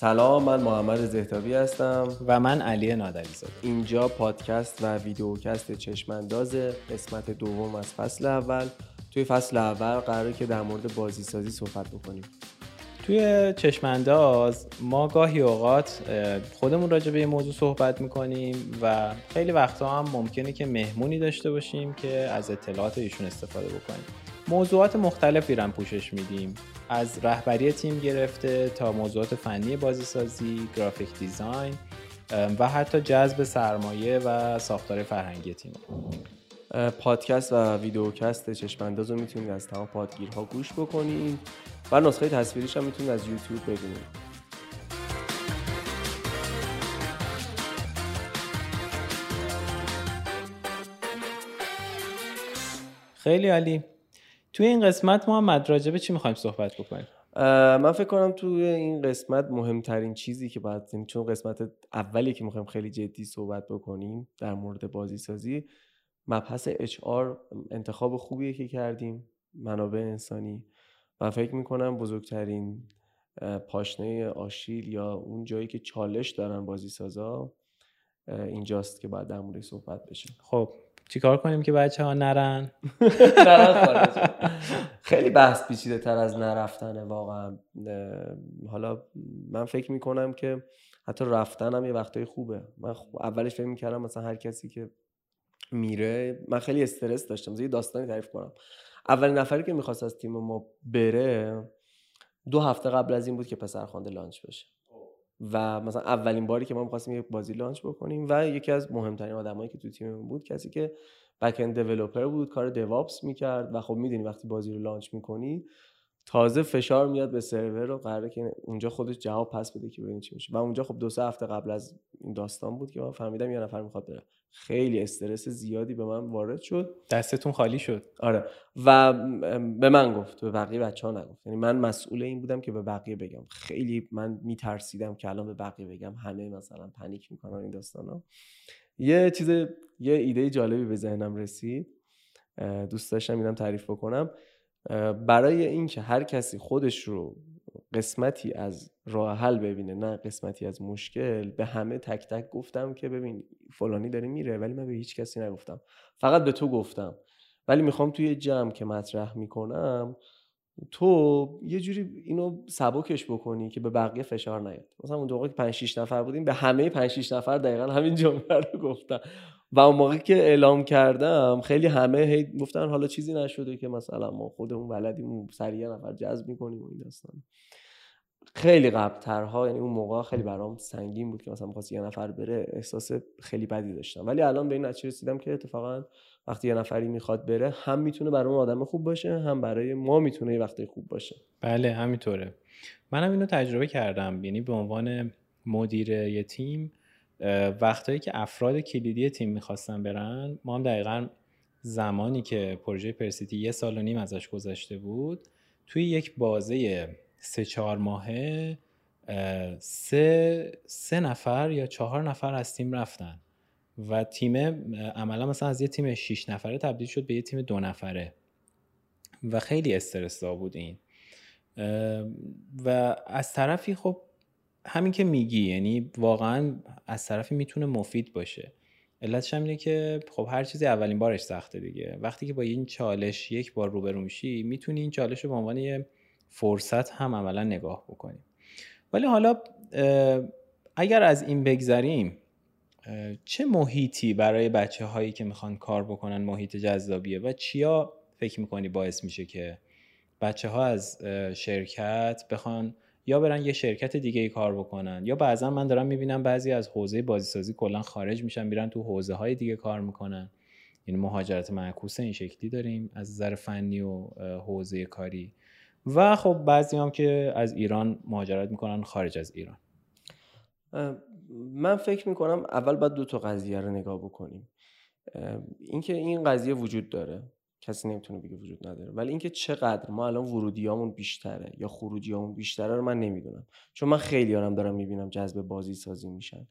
سلام من محمد زهتابی هستم. و من علی نادری زاده. اینجا پادکست و ویدیوکست چشمانداز قسمت دوم از فصل اول. توی فصل اول قراره که در مورد بازی سازی صحبت بکنیم. توی چشمانداز ما گاهی اوقات خودمون راجع به یه موضوع صحبت می‌کنیم و خیلی وقتا هم ممکنه که مهمونی داشته باشیم که از اطلاعات ایشون استفاده بکنیم. موضوعات مختلفی رو پوشش میدیم. از رهبری تیم گرفته تا موضوعات فنی بازیسازی، گرافیک دیزاین و حتی جذب سرمایه و ساختار فرهنگی تیم. پادکست و ویدیوکست چشمانداز رو می‌تونید از تمام پادگیرها گوش بکنید و نسخه تصویریش هم می‌تونید از یوتیوب ببینید. خیلی عالی. توی این قسمت ما هم راجبه چی می‌خوایم صحبت بکنیم؟ من فکر کنم توی این قسمت مهمترین چیزی که باید چون قسمت اولی که می‌خوایم خیلی جدی صحبت بکنیم در مورد بازی سازی مبحث HR انتخاب خوبیه که کردیم منابع انسانی و فکر می‌کنم بزرگترین پاشنه آشیل یا اون جایی که چالش دارن بازی سازا اینجاست که باید در مورد صحبت بشه خب چیکار کنیم که بچه ها نرن خیلی بحث پیچیده تر از نرفتنه واقعا. حالا من فکر می‌کنم که حتی رفتن هم یه وقتای خوبه. من اولش فکر می‌کردم مثلا هر کسی که میره من خیلی استرس داشتم. یه داستانی تعریف کنم. اولین نفری که می‌خواست از تیم ما بره دو هفته قبل از این بود که پسرخوانده لانچ بشه. و مثلا اولین باری که ما می‌خواستیم یک بازی launch بکنیم و یکی از مهمترین آدمایی که تو تیم بود کسی که back-end developer بود کار DevOps می‌کرد و خب می‌دونی وقتی بازی رو launch می‌کنی تازه فشار میاد به سرور رو قراره که اونجا خودش جواب پس بده که ببین چی میشه. و اونجا خب دو سه هفته قبل از این داستان بود که من فهمیدم یه نفر می‌خواد بره. خیلی استرس زیادی به من وارد شد. دستتون خالی شد. آره. و به من گفت به بقیه بچه ها نگفت. یعنی من مسئول این بودم که به بقیه بگم. خیلی من میترسیدم که الان به بقیه بگم. همه مثلا panic می‌کنن این داستان ها. یه چیز یه ایده جالبی به ذهنم رسید. دوست داشتم اینم تعریف بکنم. برای اینکه هر کسی خودش رو قسمتی از راه حل ببینه نه قسمتی از مشکل به همه تک تک گفتم که ببین فلانی داره میره ولی من به هیچ کسی نگفتم. فقط به تو گفتم. ولی می‌خوام توی جمع که مطرح می‌کنم تو یه جوری اینو سبکش بکنی که به بقیه فشار نیاد. مثلا اون موقع که 5 6 نفر بودیم به همه 5 6 نفر دقیقا همین جمله رو گفتم. و اون موقع که اعلام کردم خیلی همه هی گفتن حالا چیزی نشده که مثلا ما خودمون بلدیم سریع نفر جذب می‌کنیم و این داستان. خیلی قبل ترها یعنی اون موقع خیلی برام سنگین بود که مثلا می‌خواست یه نفر بره احساس خیلی بدی داشتم. ولی الان به این نتیجه رسیدم که اتفاقا وقتی یه نفری می‌خواد بره هم می‌تونه برای اون آدم خوب باشه هم برای ما می‌تونه یه وقتی خوب باشه. بله همینطوره. منم اینو تجربه کردم. یعنی به عنوان مدیر یه تیم وقتایی که افراد کلیدی تیم می‌خواستن برن ما هم دقیقا زمانی که پروژه پرسیتی یه سال و نیم ازش گذشته بود توی یک بازه سه چهار ماهه سه, سه نفر یا چهار نفر از تیم رفتن و تیم عملا مثلا از یه تیم 6 نفره تبدیل شد به یه تیم دو نفره و خیلی استرس بود این. و از طرفی خب همین که میگی یعنی واقعا از طرفی می‌تونه مفید باشه. علتش هم اینه که خب هر چیزی اولین بارش سخته دیگه. وقتی که با این چالش یک بار روبرو میشی می‌تونی این چالش رو به عنوان یه فرصت هم عملا نگاه بکنیم ولی حالا اگر از این بگذریم چه محیطی برای بچه هایی که می‌خوان کار بکنن محیط جذابیه و چیا فکر می‌کنی باعث میشه که بچه ها از شرکت بخوان یا برن یه شرکت دیگه ای کار بکنن یا بعضا من دارم می‌بینم بعضی از حوزه بازیسازی کلا خارج میشن میرن تو حوزه های دیگه کار می‌کنن. یعنی مهاجرت معکوس این شکلی داریم از نظر فنی و حوزه کاری. و خب بعضی هم که از ایران مهاجرت می‌کنن خارج از ایران. من فکر می‌کنم اول باید دو تا قضیه رو نگاه بکنیم. اینکه این قضیه وجود داره. کسی نمی‌تونه بگه وجود نداره. ولی اینکه چقدر ما الان ورودیامون بیشتره یا خروجیامون بیشتره رو من نمی‌دونم. چون من خیلی هم دارم می‌بینم جذب بازی سازی میشن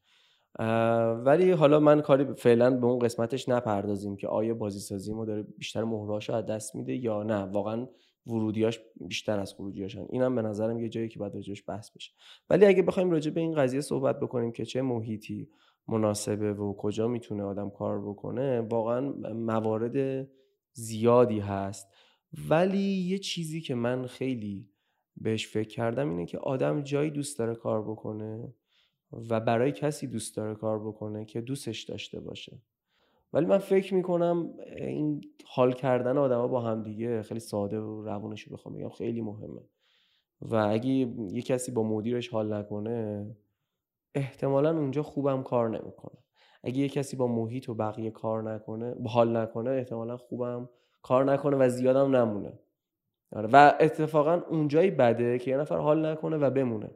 ولی حالا من کاری فعلا به اون قسمتش نپردازیم که آیا بازی سازی ما داره بیشتر مهراشو از دست میده یا نه. واقعا ورودیاش بیشتر از خروجیاشن. اینم به نظرم یه جایی که باید راجبش بحث بشه. ولی اگه بخوایم راجع به این قضیه صحبت بکنیم که چه محیطی مناسبه و کجا می‌تونه آدم کار بکنه واقعا موارد زیادی هست. ولی یه چیزی که من خیلی بهش فکر کردم اینه که آدم جایی دوست داره کار بکنه و برای کسی دوست داره کار بکنه که دوستش داشته باشه. ولی من فکر می‌کنم این حال کردن آدما با هم دیگه خیلی ساده و روونش بخوام بگم خیلی مهمه. و اگه یه کسی با مدیرش حال نکنه احتمالا اونجا خوبم کار نمی‌کنه. اگه یه کسی با محیط و بقیه کار نکنه حال نکنه احتمالا خوبم کار نکنه و زیادم نمونه. آره و اتفاقا اونجایی بده که یه نفر حال نکنه و بمونه.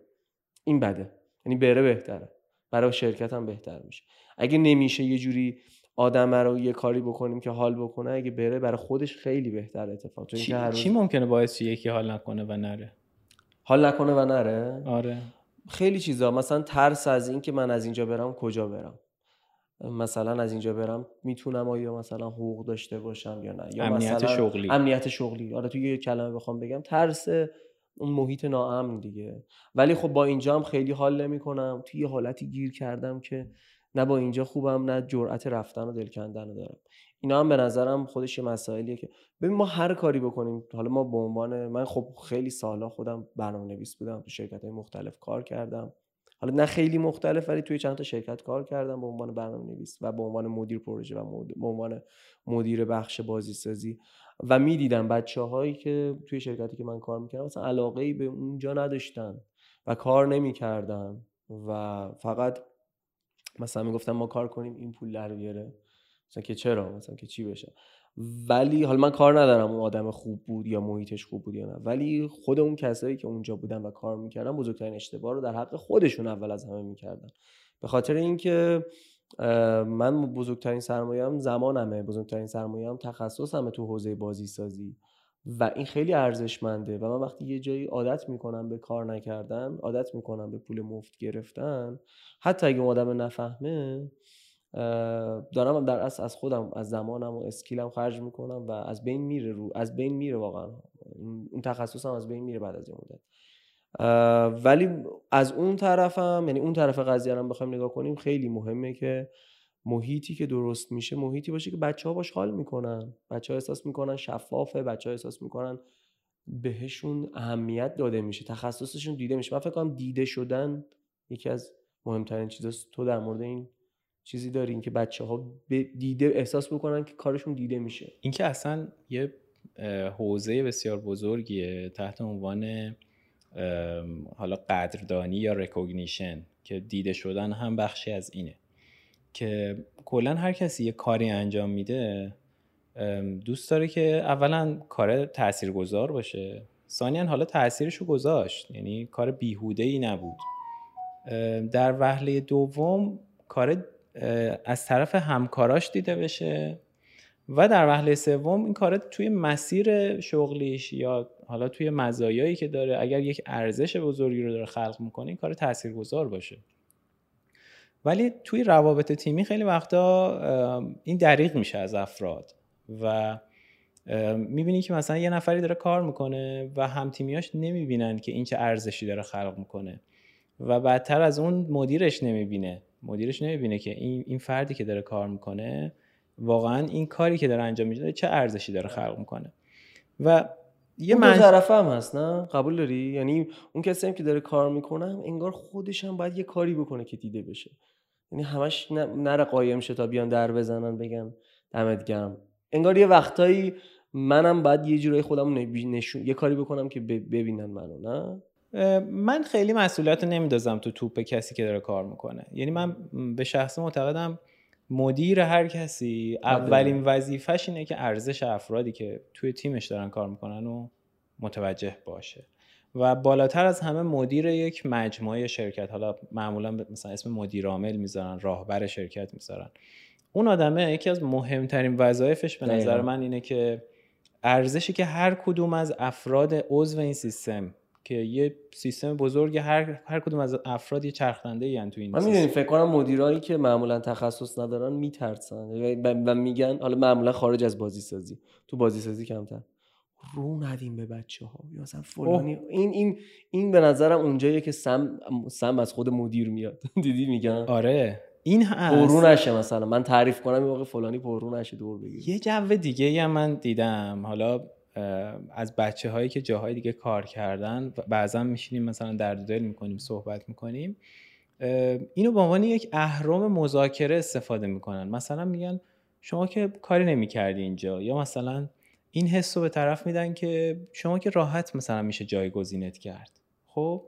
این بده یعنی بره بهتره. برای شرکت هم بهتر میشه. اگه نمیشه یه جوری آدم رو یه کاری بکنیم که حال بکنه اگه بره برای خودش خیلی بهتر اتفاق. چی, چی ممکنه باعث یکی حال نکنه و نره؟ حال نکنه و نره؟ آره. خیلی چیزا. مثلا ترس از این که من از اینجا برم کجا برم؟ مثلا از اینجا برم می‌تونم آیا مثلا حقوق داشته باشم یا نه؟ یا امنیت مثلا شغلی. امنیت شغلی. آره تو یه کلمه بخوام بگم ترس اون محیط ناامن دیگه. ولی خب با اینجا هم خیلی حال نمی‌کنم. توی یه حالتی گیر کردم که نه با اینجا خوبم نه جرأت رفتن و دل کندن رو دارم. اینا هم به نظرم خودش یه مسائلیه که ببین ما هر کاری بکنیم. حالا ما به عنوان من خب خیلی سالا خودم برنامه نویس بودم تو شرکت های مختلف کار کردم. حالا نه خیلی مختلف ولی توی چند تا شرکت کار کردم به عنوان برنامه نویس و به عنوان مدیر پروژه و به عنوان مدیر بخش بازی سازی و می‌دیدم بچه هایی که توی شرکتی که من کار می‌کردم مثلا علاقه ای به اونجا نداشتن و کار نمی‌کردن و فقط مثلا می‌گفتم ما کار کنیم این پول در بیاره. مثلا که چرا؟ مثلا که چی بشه؟ ولی حالا من کار ندارم اون آدم خوب بود یا محیطش خوب بود یا نه. ولی خود اون کسایی که اونجا بودن و کار می‌کردن بزرگترین اشتباه رو در حق خودشون اول از همه می‌کردن. به خاطر اینکه من بزرگترین سرمایه‌ام زمانمه. بزرگترین سرمایه‌ام تخصصمه تو حوزه بازی سازی و این خیلی ارزشمنده و من وقتی یه جایی عادت می‌کنم به کار نکردن عادت می‌کنم به پول مفت گرفتن حتی اگه آدم نفهمه دارم در اصل از خودم از زمانم و اسکیلم خرج می‌کنم و از بین میره رو از بین میره واقعا. اون تخصصم از بین میره بعد از یه مدت. ولی از اون طرفم یعنی اون طرف قضیه رو بخوایم نگاه کنیم خیلی مهمه که محیطی که درست میشه محیطی باشه که بچه ها باش حال می‌کنن. بچه ها احساس می‌کنن شفافه بچه ها احساس می‌کنن بهشون اهمیت داده میشه تخصصشون دیده میشه. من فکر کنم دیده شدن یکی از مهمترین چیزاست. تو در مورد این چیزی دارین که بچه ها دیده احساس بکنن که کارشون دیده میشه. اینکه اصلا یه حوزه بسیار بزرگیه تحت عنوان حالا قدردانی یا رکوگنیشن که دیده شدن هم بخشی از اینه. که کلا هر کسی یه کاری انجام میده دوست داره که اولا کار تاثیرگذار باشه. ثانیا حالا تاثیرش رو گذاشت یعنی کار بیهوده ای نبود در وهله دوم کار از طرف همکاراش دیده بشه و در وهله سوم این کار توی مسیر شغلیش یا حالا توی مزایایی که داره اگر یک ارزش بزرگی رو داره خلق می‌کنه این کار تاثیرگذار باشه. ولی توی روابط تیمی خیلی وقتا این دریغ میشه از افراد و می‌بینی که مثلا یه نفری داره کار می‌کنه و هم تیمیاش نمی‌بینن که این چه ارزشی داره خلق می‌کنه و بعدتر از اون مدیرش نمی‌بینه. مدیرش نمی‌بینه که این این فردی که داره کار می‌کنه واقعا این کاری که داره انجام میده چه ارزشی داره خلق می‌کنه. و یه من طرف هم هست نه؟ قبول داری؟ یعنی اون کسی هم که داره کار می‌کنه انگار خودش هم باید یه کاری بکنه که دیده بشه. یعنی همش نره قایم شه تا بیان در بزنن بگن دمت گرم. انگار یه وقتایی منم باید یه جورایی خودم نشون یه کاری بکنم که ببینن منو نه؟ من خیلی مسئولیت نمیدازم تو توپ کسی که داره کار می‌کنه. یعنی من به شخص معتقدم مدیر هر کسی بله. اولین وظیفش اینه که ارزش افرادی که توی تیمش دارن کار می‌کنن و متوجه باشه. و بالاتر از همه مدیر یک مجموعه شرکت حالا معمولا مثلا اسم مدیر عامل می‌ذارن راهبر شرکت می‌ذارن. اون آدمه یکی از مهمترین وظایفش به نظر من اینه که ارزشی که هر کدوم از افراد عضو این سیستم که یه سیستم بزرگ هر هر کدوم از افراد یه چرخنده ای تو این من می‌دونی فکر کنم مدیرایی که معمولا تخصص ندارن میترسن. و میگن حالا معمولا خارج از بازی سازی تو بازی سازی کمتر. رو ندیم به بچه ها یا مثلا فلانی. این این این به نظرم اونجاییه که سم سم از خود مدیر میاد. دیدی میگن؟ آره. این هست. پررو نشه مثلا. من تعریف کنم این واقع فلانی پررو نشه دور بگیر یه جو دیگه هم من دیدم. حالا از بچه هایی که جاهای دیگه کار کردن بعضا میشینیم مثلا درد دل می‌کنیم صحبت می‌کنیم اینو به عنوان یک اهرام مذاکره استفاده می‌کنن. مثلا میگن شما که کاری نمی‌کردی اینجا یا مثلا این حس رو به طرف میدن که شما که راحت مثلا میشه جایگزینت کرد. خب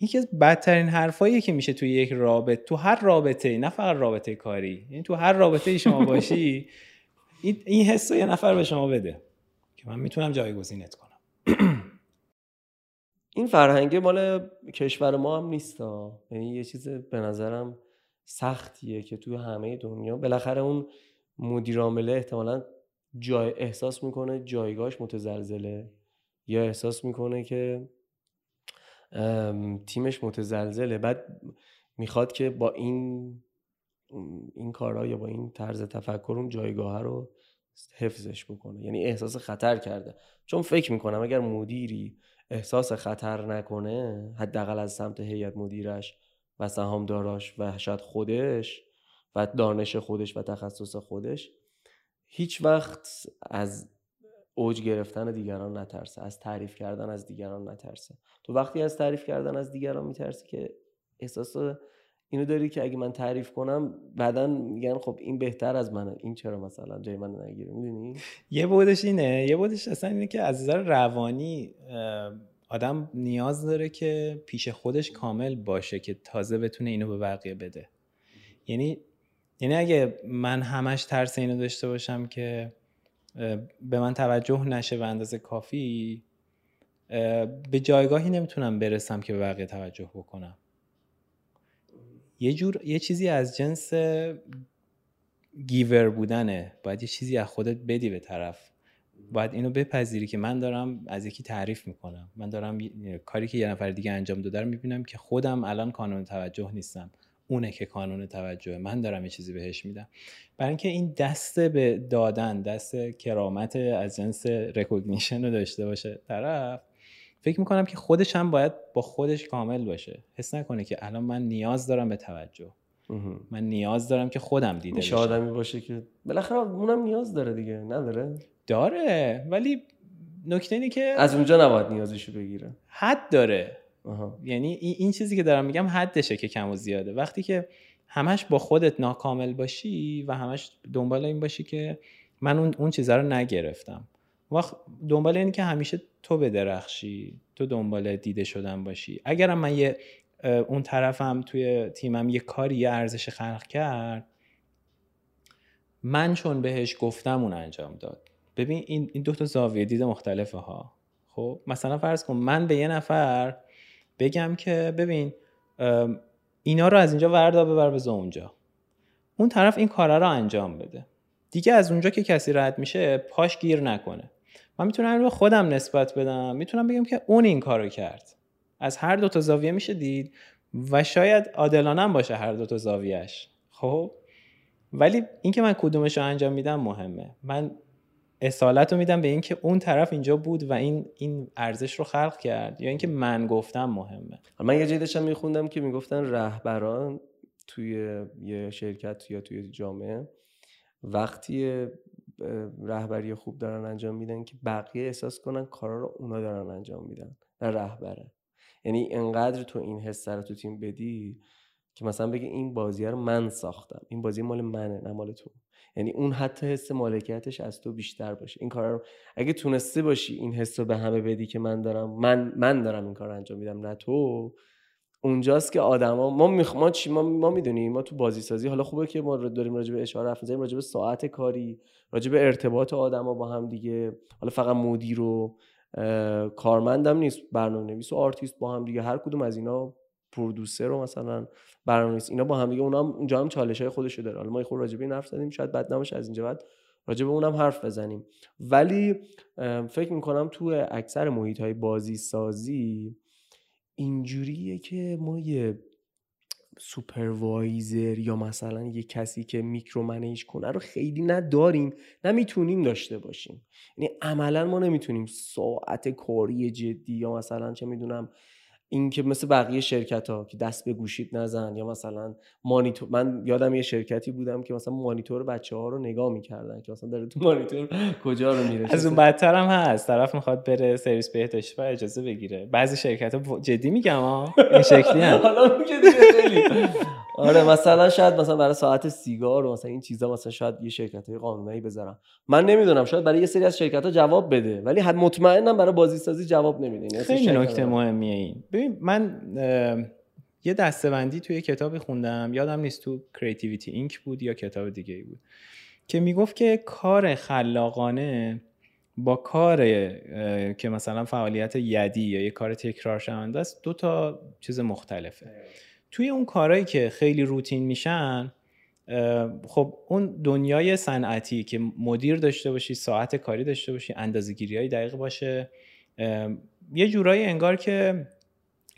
یکی از بدترین حرفاییه که میشه توی یک رابطه تو هر رابطه نه فقط رابطه کاری یعنی تو هر رابطه شما باشی این حس رو یه نفر به شما بده. که من می‌تونم جایگزینت کنم. این فرهنگه مال کشور ما هم نیست یعنی یه چیز به نظرم سختیه که توی همه دنیا. بالاخره اون مدیر عامله احتمالا جای احساس می‌کنه جایگاهش متزلزله. یا احساس می‌کنه که تیمش متزلزله. بعد می‌خواد که با این این کارا یا با این طرز تفکر اون جایگاه رو حفظش بکنه. یعنی احساس خطر کرده. چون فکر می‌کنم اگر مدیری احساس خطر نکنه حداقل از سمت هیئت مدیرش و سهامداراش و شاید خودش و دانش خودش و تخصص خودش هیچ وقت از اوج گرفتن دیگران نترسه. از تعریف کردن از دیگران نترسه. تو وقتی از تعریف کردن از دیگران میترسی که احساس اینو داری که اگه من تعریف کنم بعدا میگن خب این بهتر از منه. این چرا مثلا جای من نگیره می‌دونی؟ یه بودش اینه. یه بودش اصلا اینه که از نظر روانی آدم نیاز داره که پیش خودش کامل باشه که تازه بتونه اینو به بقیه بده. یعنی یعنی اگه من همش ترس اینو داشته باشم که به من توجه نشه به اندازه کافی به جایگاهی نمی‌تونم برسم که به بقیه توجه بکنم. یه جور یه چیزی از جنس گیور بودنه. باید یه چیزی از خودت بدی به طرف. باید اینو بپذیری که من دارم از یکی تعریف می‌کنم. من دارم کاری که یه نفر دیگه انجام داده رو می‌بینم که خودم الان کانون توجه نیستم. اونه که کانون توجه من دارم یه چیزی بهش میدم. برای اینکه این دست به دادن دست کرامت از جنس recognition رو داشته باشه طرف فکر می‌کنم که خودش هم باید با خودش کامل باشه. حس نکنه که الان من نیاز دارم به توجه. من نیاز دارم که خودم دیده بشه آدمی باشه که بالاخره اونم نیاز داره دیگه. نداره؟ داره. ولی نکته اینه که از اونجا نباید نیازشو بگیره. حد داره. یعنی این چیزی که دارم میگم حدشه که کم و زیاده. وقتی که همش با خودت ناکامل باشی و همش دنبال این باشی که من اون اون چیزا رو نگرفتم. وقت دنبال این که همیشه تو بدرخشی تو دنبال دیده شدن باشی. اگرم من یه اون طرفم توی تیمم یه کاری یه ارزش خلق کرد من چون بهش گفتم اون انجام داد. ببین این این دو تا زاویه دید مختلفه ها. خب مثلا فرض کن من به یه نفر بگم که ببین اینا رو از اینجا وردا ببر بذار اونجا. اون طرف این کارا رو انجام بده. دیگه از اونجا که کسی رد میشه پاش گیر نکنه. من می‌تونم رو خودم نسبت بدم. می‌تونم بگم که اون این کارو کرد. از هر دو تا زاویه میشه دید و شاید عادلانه باشه هر دو تا زاویهش خب؟ ولی اینکه من کدومش رو انجام میدم مهمه. من اصالت رو میدم به اینکه اون طرف اینجا بود و این این ارزش رو خلق کرد یا اینکه من گفتم مهمه. من یه جایی داشتم میخوندم که می‌گفتن رهبران توی یه شرکت یا توی جامعه وقتی رهبری خوب دارن انجام میدن که بقیه احساس کنن کارا رو اونا دارن انجام میدن نه رهبره. یعنی انقدر تو این حس رو تو تیم بدی که مثلا بگه این بازی رو من ساختم. این بازی مال منه نه مال تو. یعنی اون حتی حس مالکیتش از تو بیشتر باشه. این کار رو اگه تونسته باشی این حس رو به همه بدی که من دارم من من دارم این کار رو انجام میدم نه تو اونجاست که آدما ما میخ... ما چی ما, ما می‌دونیم ما تو بازی سازی حالا خوبه که ما داریم راجع به اشاره حرف می‌زنیم راجع به ساعت کاری راجع به ارتباط آدما با هم دیگه. حالا فقط مدیر و کارمندم نیست برنامه نویس و آرتیست با هم دیگه هر کدوم از اینا producer رو مثلا برنامه‌نویس اینا با هم دیگه اونم اونجا هم چالش های خودشو داره. حالا ما خود راجع به این حرف زدیم شاید بد نباشه از اینجا بعد راجع به اونم حرف بزنیم. ولی فکر می‌کنم تو اکثر محیط های بازی سازی اینجوریه که ما یه سوپروایزر یا مثلا یه کسی که میکرو منیج کنه رو خیلی نداریم نه می‌تونیم داشته باشیم. یعنی عملا ما نمی‌تونیم ساعت کاری جدی یا مثلا چه می‌دونم این که مثل بقیه شرکت ها که دست به گوشید نزن یا مثلا مانیتور من یادم یه شرکتی بودم که مثلا مانیتور بچه ها رو نگاه می‌کردن که مثلا داره تو مانیتور کجا رو میره از اون بدتر هم هست. طرف می‌خواد بره سرویس بهداشتی و اجازه بگیره. بعضی شرکت ها جدی میگم ها؟ این شکلی هم. حالا خیلی آره مثلا شاید مثلا برای ساعت سیگار و مثلا این چیزا مثلا شاید یه شرکت های قانونی بذارم. من نمی‌دونم شاید برای یه سری از شرکت ها جواب بده ولی حد مطمئنم برای بازی سازی جواب نمیده. یعنی خیلی نکته مهمیه این. ببین من یه دستبندی توی کتابی خوندم یادم نیست تو کریتیویتی اینک بود یا کتاب دیگه ای بود که می‌گفت که کار خلاقانه با کار که مثلا فعالیت یدی یا یه کار تکرار شونده است دو تا چیز مختلفه. توی اون کارهایی که خیلی روتین میشن خب اون دنیای صنعتی که مدیر داشته باشی ساعت کاری داشته باشی اندازه‌گیری های دقیق باشه یه جورایی انگار که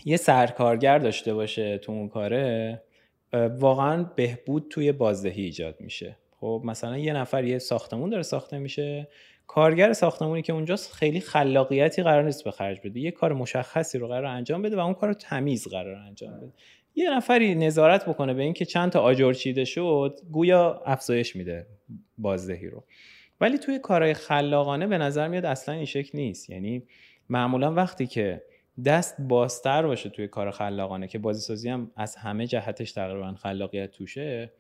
یه سرکارگر داشته باشه تو اون کاره واقعا بهبود توی بازدهی ایجاد میشه. خب مثلا یه نفر یه ساختمون داره ساخته میشه کارگر ساختمونی که اونجاست خیلی خلاقیتی قرار نیست به خرج بده یه کار مشخصی رو قرار انجام بده و اون کار رو تمیز قرار انجام بده. یه نفری نظارت بکنه به اینکه چند تا آجر چیده شد گویا افزایش میده بازدهی رو. ولی توی کارهای خلاقانه به نظر میاد اصلا این شکل نیست. یعنی معمولا وقتی که دست بازتر باشه توی کار خلاقانه که بازی سازی هم از همه جهتش تقریبا خلاقیت توشه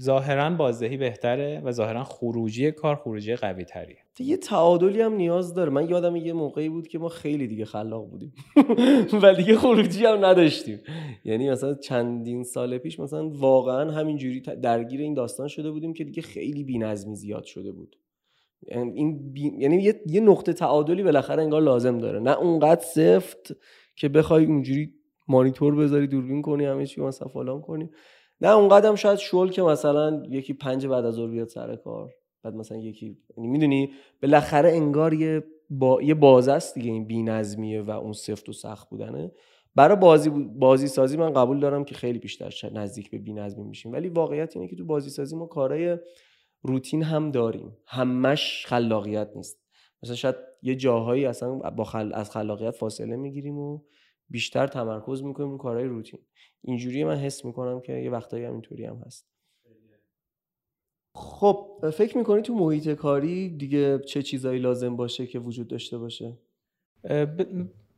ظاهرا بازدهی بهتره و ظاهرا خروجی کار خروجی قوی تریه یه تعادلی هم نیاز داره. من یادم یه موقعی بود که ما خیلی دیگه خلاق بودیم. و دیگه خروجی هم نداشتیم. یعنی مثلا چندین سال پیش مثلا واقعا همینجوری درگیر این داستان شده بودیم که دیگه خیلی بی‌نظمی زیاد شده بود. یعنی این یعنی یه... یه نقطه تعادلی بالاخره انگار لازم داره. نه اونقدر سفت که بخوای اونجوری مانیتور بذاری دوربین کنی همه چی مثلا فلان کنی. نه اونقدر شاید شل که مثلا یکی پنج بعد از ظهر بیاد سر کار. بعد مثلا یکی یعنی می‌دونی بالاخره انگار یه با... یه بازه است دیگه این بی‌نظمیه و اون سفت و سخت بودنه. برای بازی بازی سازی من قبول دارم که خیلی بیشتر نزدیک به بی‌نظمی میشیم. ولی واقعیت اینه که تو بازی سازی ما کارهای روتین هم داریم. همش خلاقیت نیست. مثلا شاید یه جاهایی اصلا با خل... از خلاقیت فاصله می‌گیریم و بیشتر تمرکز می‌کنیم رو کارهای روتین. اینجوری من حس می‌کنم که یه وقتایی هم اینطوری هم هست. خب فکر می‌کنی تو محیط کاری دیگه چه چیزایی لازم باشه که وجود داشته باشه؟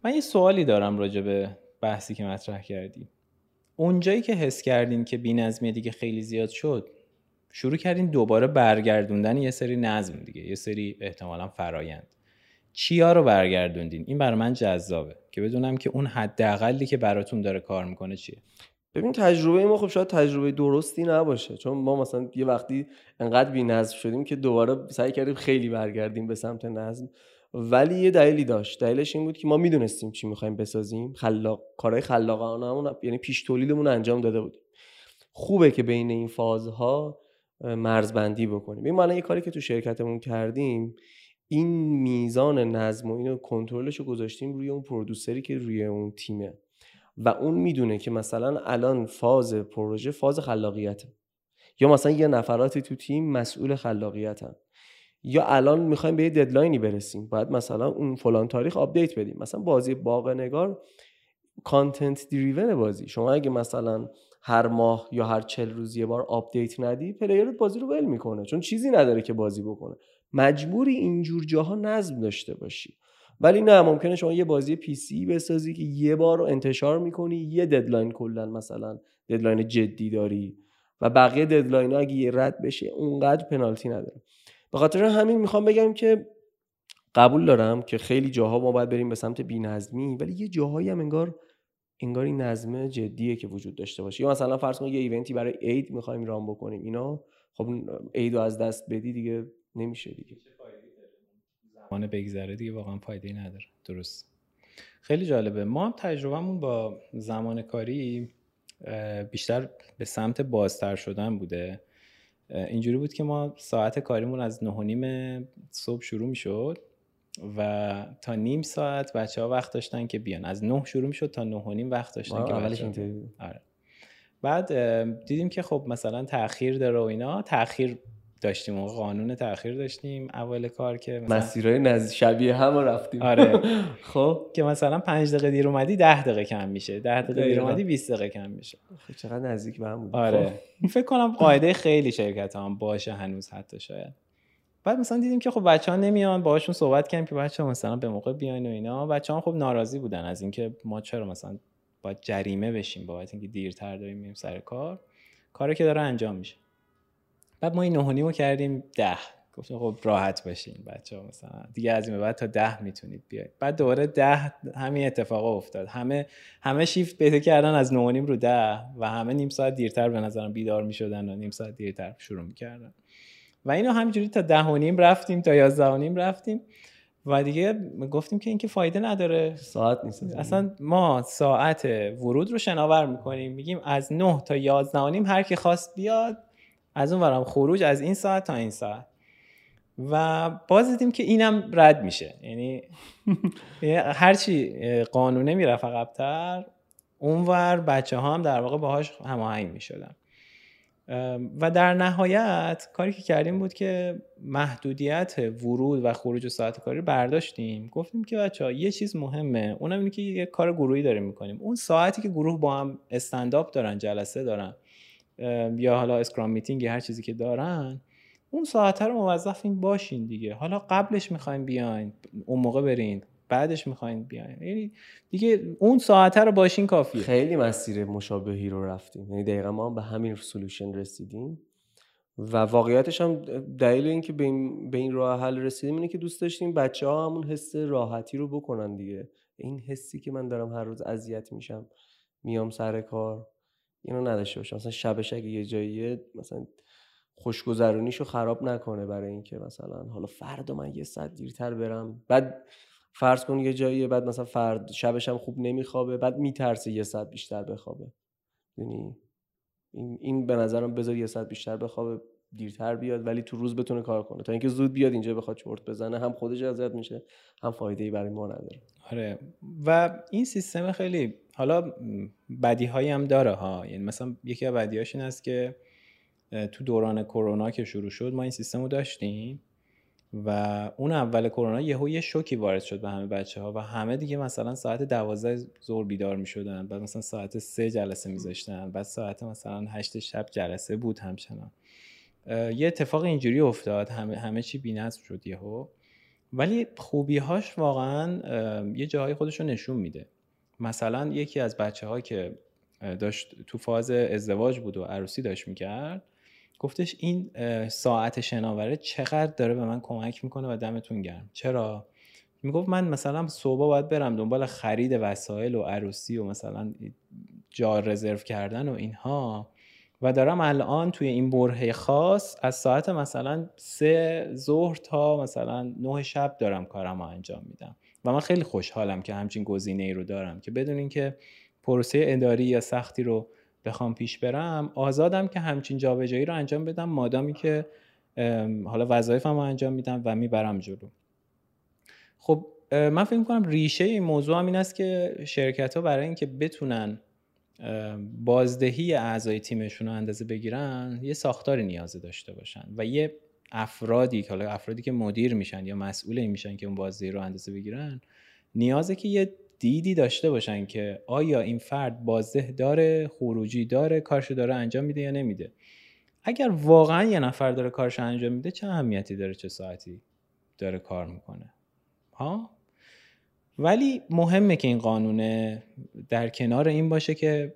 من یه سوالی دارم راجع به بحثی که مطرح کردی. اونجایی که حس کردین که بی‌نظمی دیگه خیلی زیاد شد شروع کردین دوباره برگردوندن یه سری نظم دیگه یه سری احتمالا فرایند. چیا رو برگردوندین؟ این برای من جذابه که بدونم که اون حداقلی که براتون داره کار می‌کنه چیه. ببین تجربه ما خب شاید تجربه درستی نباشه. چون ما مثلا یه وقتی انقدر بی نظم شدیم که دوباره سعی کردیم خیلی برگردیم به سمت نظم. ولی یه دلیلی داشت. دلیلش این بود که ما می‌دونستیم چی می‌خوایم بسازیم. خلاق کارهای خلاقانه یعنی پیش تولیدمون انجام داده بودیم. خوبه که بین این فازها مرزبندی بکنیم. این الان یه کاری که تو شرکتمون کردیم این میزان نظم و اینو کنترلش رو گذاشتیم روی اون producer ی که روی اون تیمه. و اون می‌دونه که مثلا الان فاز پروژه فاز خلاقیته. یا مثلا یه نفراتی تو تیم مسئول خلاقیتن. یا الان می‌خوایم به یه deadline ی برسیم. باید مثلا اون فلان تاریخ update بدیم. مثلا بازی باغ نگار content driven بازی. شما اگه مثلا هر ماه یا هر چل روز یه بار update ندی player ت بازی رو ول می‌کنه. چون چیزی نداره که بازی بکنه. مجبوری اینجور جاها نظم داشته باشی. ولی نه ممکنه شما یه بازی PC بسازی که یه بار رو انتشار می‌کنی یه deadline کلا مثلا deadline جدی داری و بقیه deadline ها اگه یه رد بشه اونقدر پنالتی نداره. به خاطر همین می‌خوام بگم که قبول دارم که خیلی جاها ما باید بریم به سمت بینظمی ولی یه جاهایی هم انگار انگار این نظم جدیه که وجود داشته باشه. یا مثلا فرض کن یه ایونتی برای عید می‌خوایم رام بکنیم اینا خب عید از دست بدی دیگه نمیشه دیگه. زمان بگذره دیگه واقعا فایده نداره. درست. خیلی جالبه. ما هم تجربهمون با زمان کاری بیشتر به سمت بازتر شدن بوده. اینجوری بود که ما ساعت کاریمون از نه نیم صبح شروع می‌شد و تا نیم ساعت بچه ها وقت داشتن که بیان. از نه شروع شد تا نه و نیم وقت داشتن که آره. بعد دیدیم که خب مثلا تاخیر داره و اینا. تاخیر داشتیم و قانون تاخیر داشتیم اول کار که مسیرهای نزدیک شبیه هم رفتیم. آره. خب. که مثلا پنج دقیقه دیر اومدی ده دقیقه کم میشه. ده دقیقه دیر اومدی 20 دقیقه کم میشه. خب چقدر نزدیک به هم آره. خب. فکر کنم قاعده خیلی شرکت هم باشه هنوز حتی شاید. بعد مثلا دیدیم که خب بچه ها نمیان باهاشون صحبت کردیم که بچه ها مثلا به موقع بیاین و اینا. بچه ها خب ناراضی بودن از اینکه ما چرا مثلا باید جریمه بشیم بابت اینکه دیرتر داریم میریم سر کار. کاری که داره انجام میشه. بعد ما این نه رو کردیم ده. گفتم خب راحت باشین بچه ها مثلا. دیگه از این بعد تا ده می‌تونید بیاید. بعد دوباره ده همین اتفاق افتاد. همه همه شیفت پیدا کردن از نه رو ده و همه نیم ساعت دیرتر به نظرم بیدار می‌شدن و نیم ساعت دیرتر شروع می‌کردن. و اینو همینجوری تا ده و نیم رفتیم تا یازده و نیم رفتیم. و دیگه گفتیم که اینکه فایده نداره. ساعت نیست اصلا ما ساعت ورود رو شناور می‌کنیم. میگیم از 9 تا 11 و نیم هر کی خواست بیاد از اون ورم خروج از این ساعت تا این ساعت. و باز دیدیم که اینم رد میشه. یعنی هرچی قانونه می‌رفت عقبتر اونور بچه ها هم در واقع باهاش هماهنگ می‌شدن. و در نهایت کاری که کردیم بود که محدودیت ورود و خروج ساعت کاری برداشتیم. گفتیم که بچه ها یه چیز مهمه اونم اینه که یه کار گروهی داریم می‌کنیم. اون ساعتی که گروه با هم استنداپ دارن جلسه دارن یا حالا اسکرام میتینگ هر چیزی که دارن اون ساعت رو موظفین باشین دیگه. حالا قبلش می‌خواین بیاین اون موقع برین بعدش می‌خواین بیاین. یعنی دیگه اون ساعته رو باشین کافیه. خیلی مسیر مشابهی رو رفتیم. یعنی دقیقا ما به همین سولوشن رسیدیم. و واقعیتش هم دلیل اینکه به این, به این راه حل رسیدیم اینه که دوست داشتیم بچه ها همون حس راحتی رو بکنن دیگه. این حسی که من دارم هر روز اذیت میشم میام سر کار. اینو نداشته باشم مثلا شبش اگه یه جاییه مثلا خوشگذرونیشو خراب نکنه برای اینکه مثلا حالا فردا من یه ساعت دیرتر برم. بعد فرض کن یه جاییه بعد مثلا فرد شبش هم خوب نمیخوابه بعد میترسه یه ساعت بیشتر بخوابه. یعنی این این به نظرم بذار یه ساعت بیشتر بخوابه دیرتر بیاد ولی تو روز بتونه کار کنه. تا اینکه زود بیاد اینجا بخواد چرت بزنه هم خودش اذیت میشه هم فایده ای برای ما نداره. آره. و این سیستم خیلی حالا بدی هایی هم داره ها. یعنی مثلا یکی از بدیهاش این است که تو دوران کرونا که شروع شد ما این سیستم رو داشتیم و اون اول کرونا یهو یه شوکی وارد شد به همه بچه ها و همه دیگه مثلا ساعت دوازده زور بیدار می شدن بعد مثلا ساعت سه جلسه میذاشتن بعد ساعت مثلا هشت شب جلسه بود همچنان. یه اتفاق اینجوری افتاد همه همه چی بی‌نظم شد یهو. ولی خوبی هاش واقعا یه جاهای خودش رو نشون میده. مثلا یکی از بچه ها که داشت تو فاز ازدواج بود و عروسی داشت می‌کرد گفتش این ساعت شناوره چقدر داره به من کمک می‌کنه و دمتون گرم. چرا؟ می‌گفت من مثلا صبح باید برم دنبال خرید وسایل و عروسی و مثلا جا رزرو کردن و اینها و دارم الان توی این برهه خاص از ساعت مثلا سه ظهر تا مثلا نه شب دارم کارم رو انجام میدم. و من خیلی خوشحالم که همچین گزینه ای رو دارم که بدون اینکه پروسه اداری یا سختی رو بخوام پیش برم آزادم که همچین جابجایی رو انجام بدم مادامی که حالا وظایفم رو انجام میدم و می‌برم جلو. خب من فکر کنم ریشه این موضوع هم این است که شرکت ها برای اینکه بتونن بازدهی اعضای تیمشون رو اندازه بگیرن یه ساختاری نیازه داشته باشن و یه افرادی که حالا افرادی که مدیر میشن یا مسئول این میشن که اون بازدهی رو اندازه بگیرن نیازه که یه دیدی داشته باشن که آیا این فرد بازده داره خروجی داره کارشو داره انجام میده یا نمیده. اگر واقعا یه نفر داره کارش انجام میده چه اهمیتی داره چه ساعتی داره کار می‌کنه؟ ها؟ ولی مهمه که این قانونه در کنار این باشه که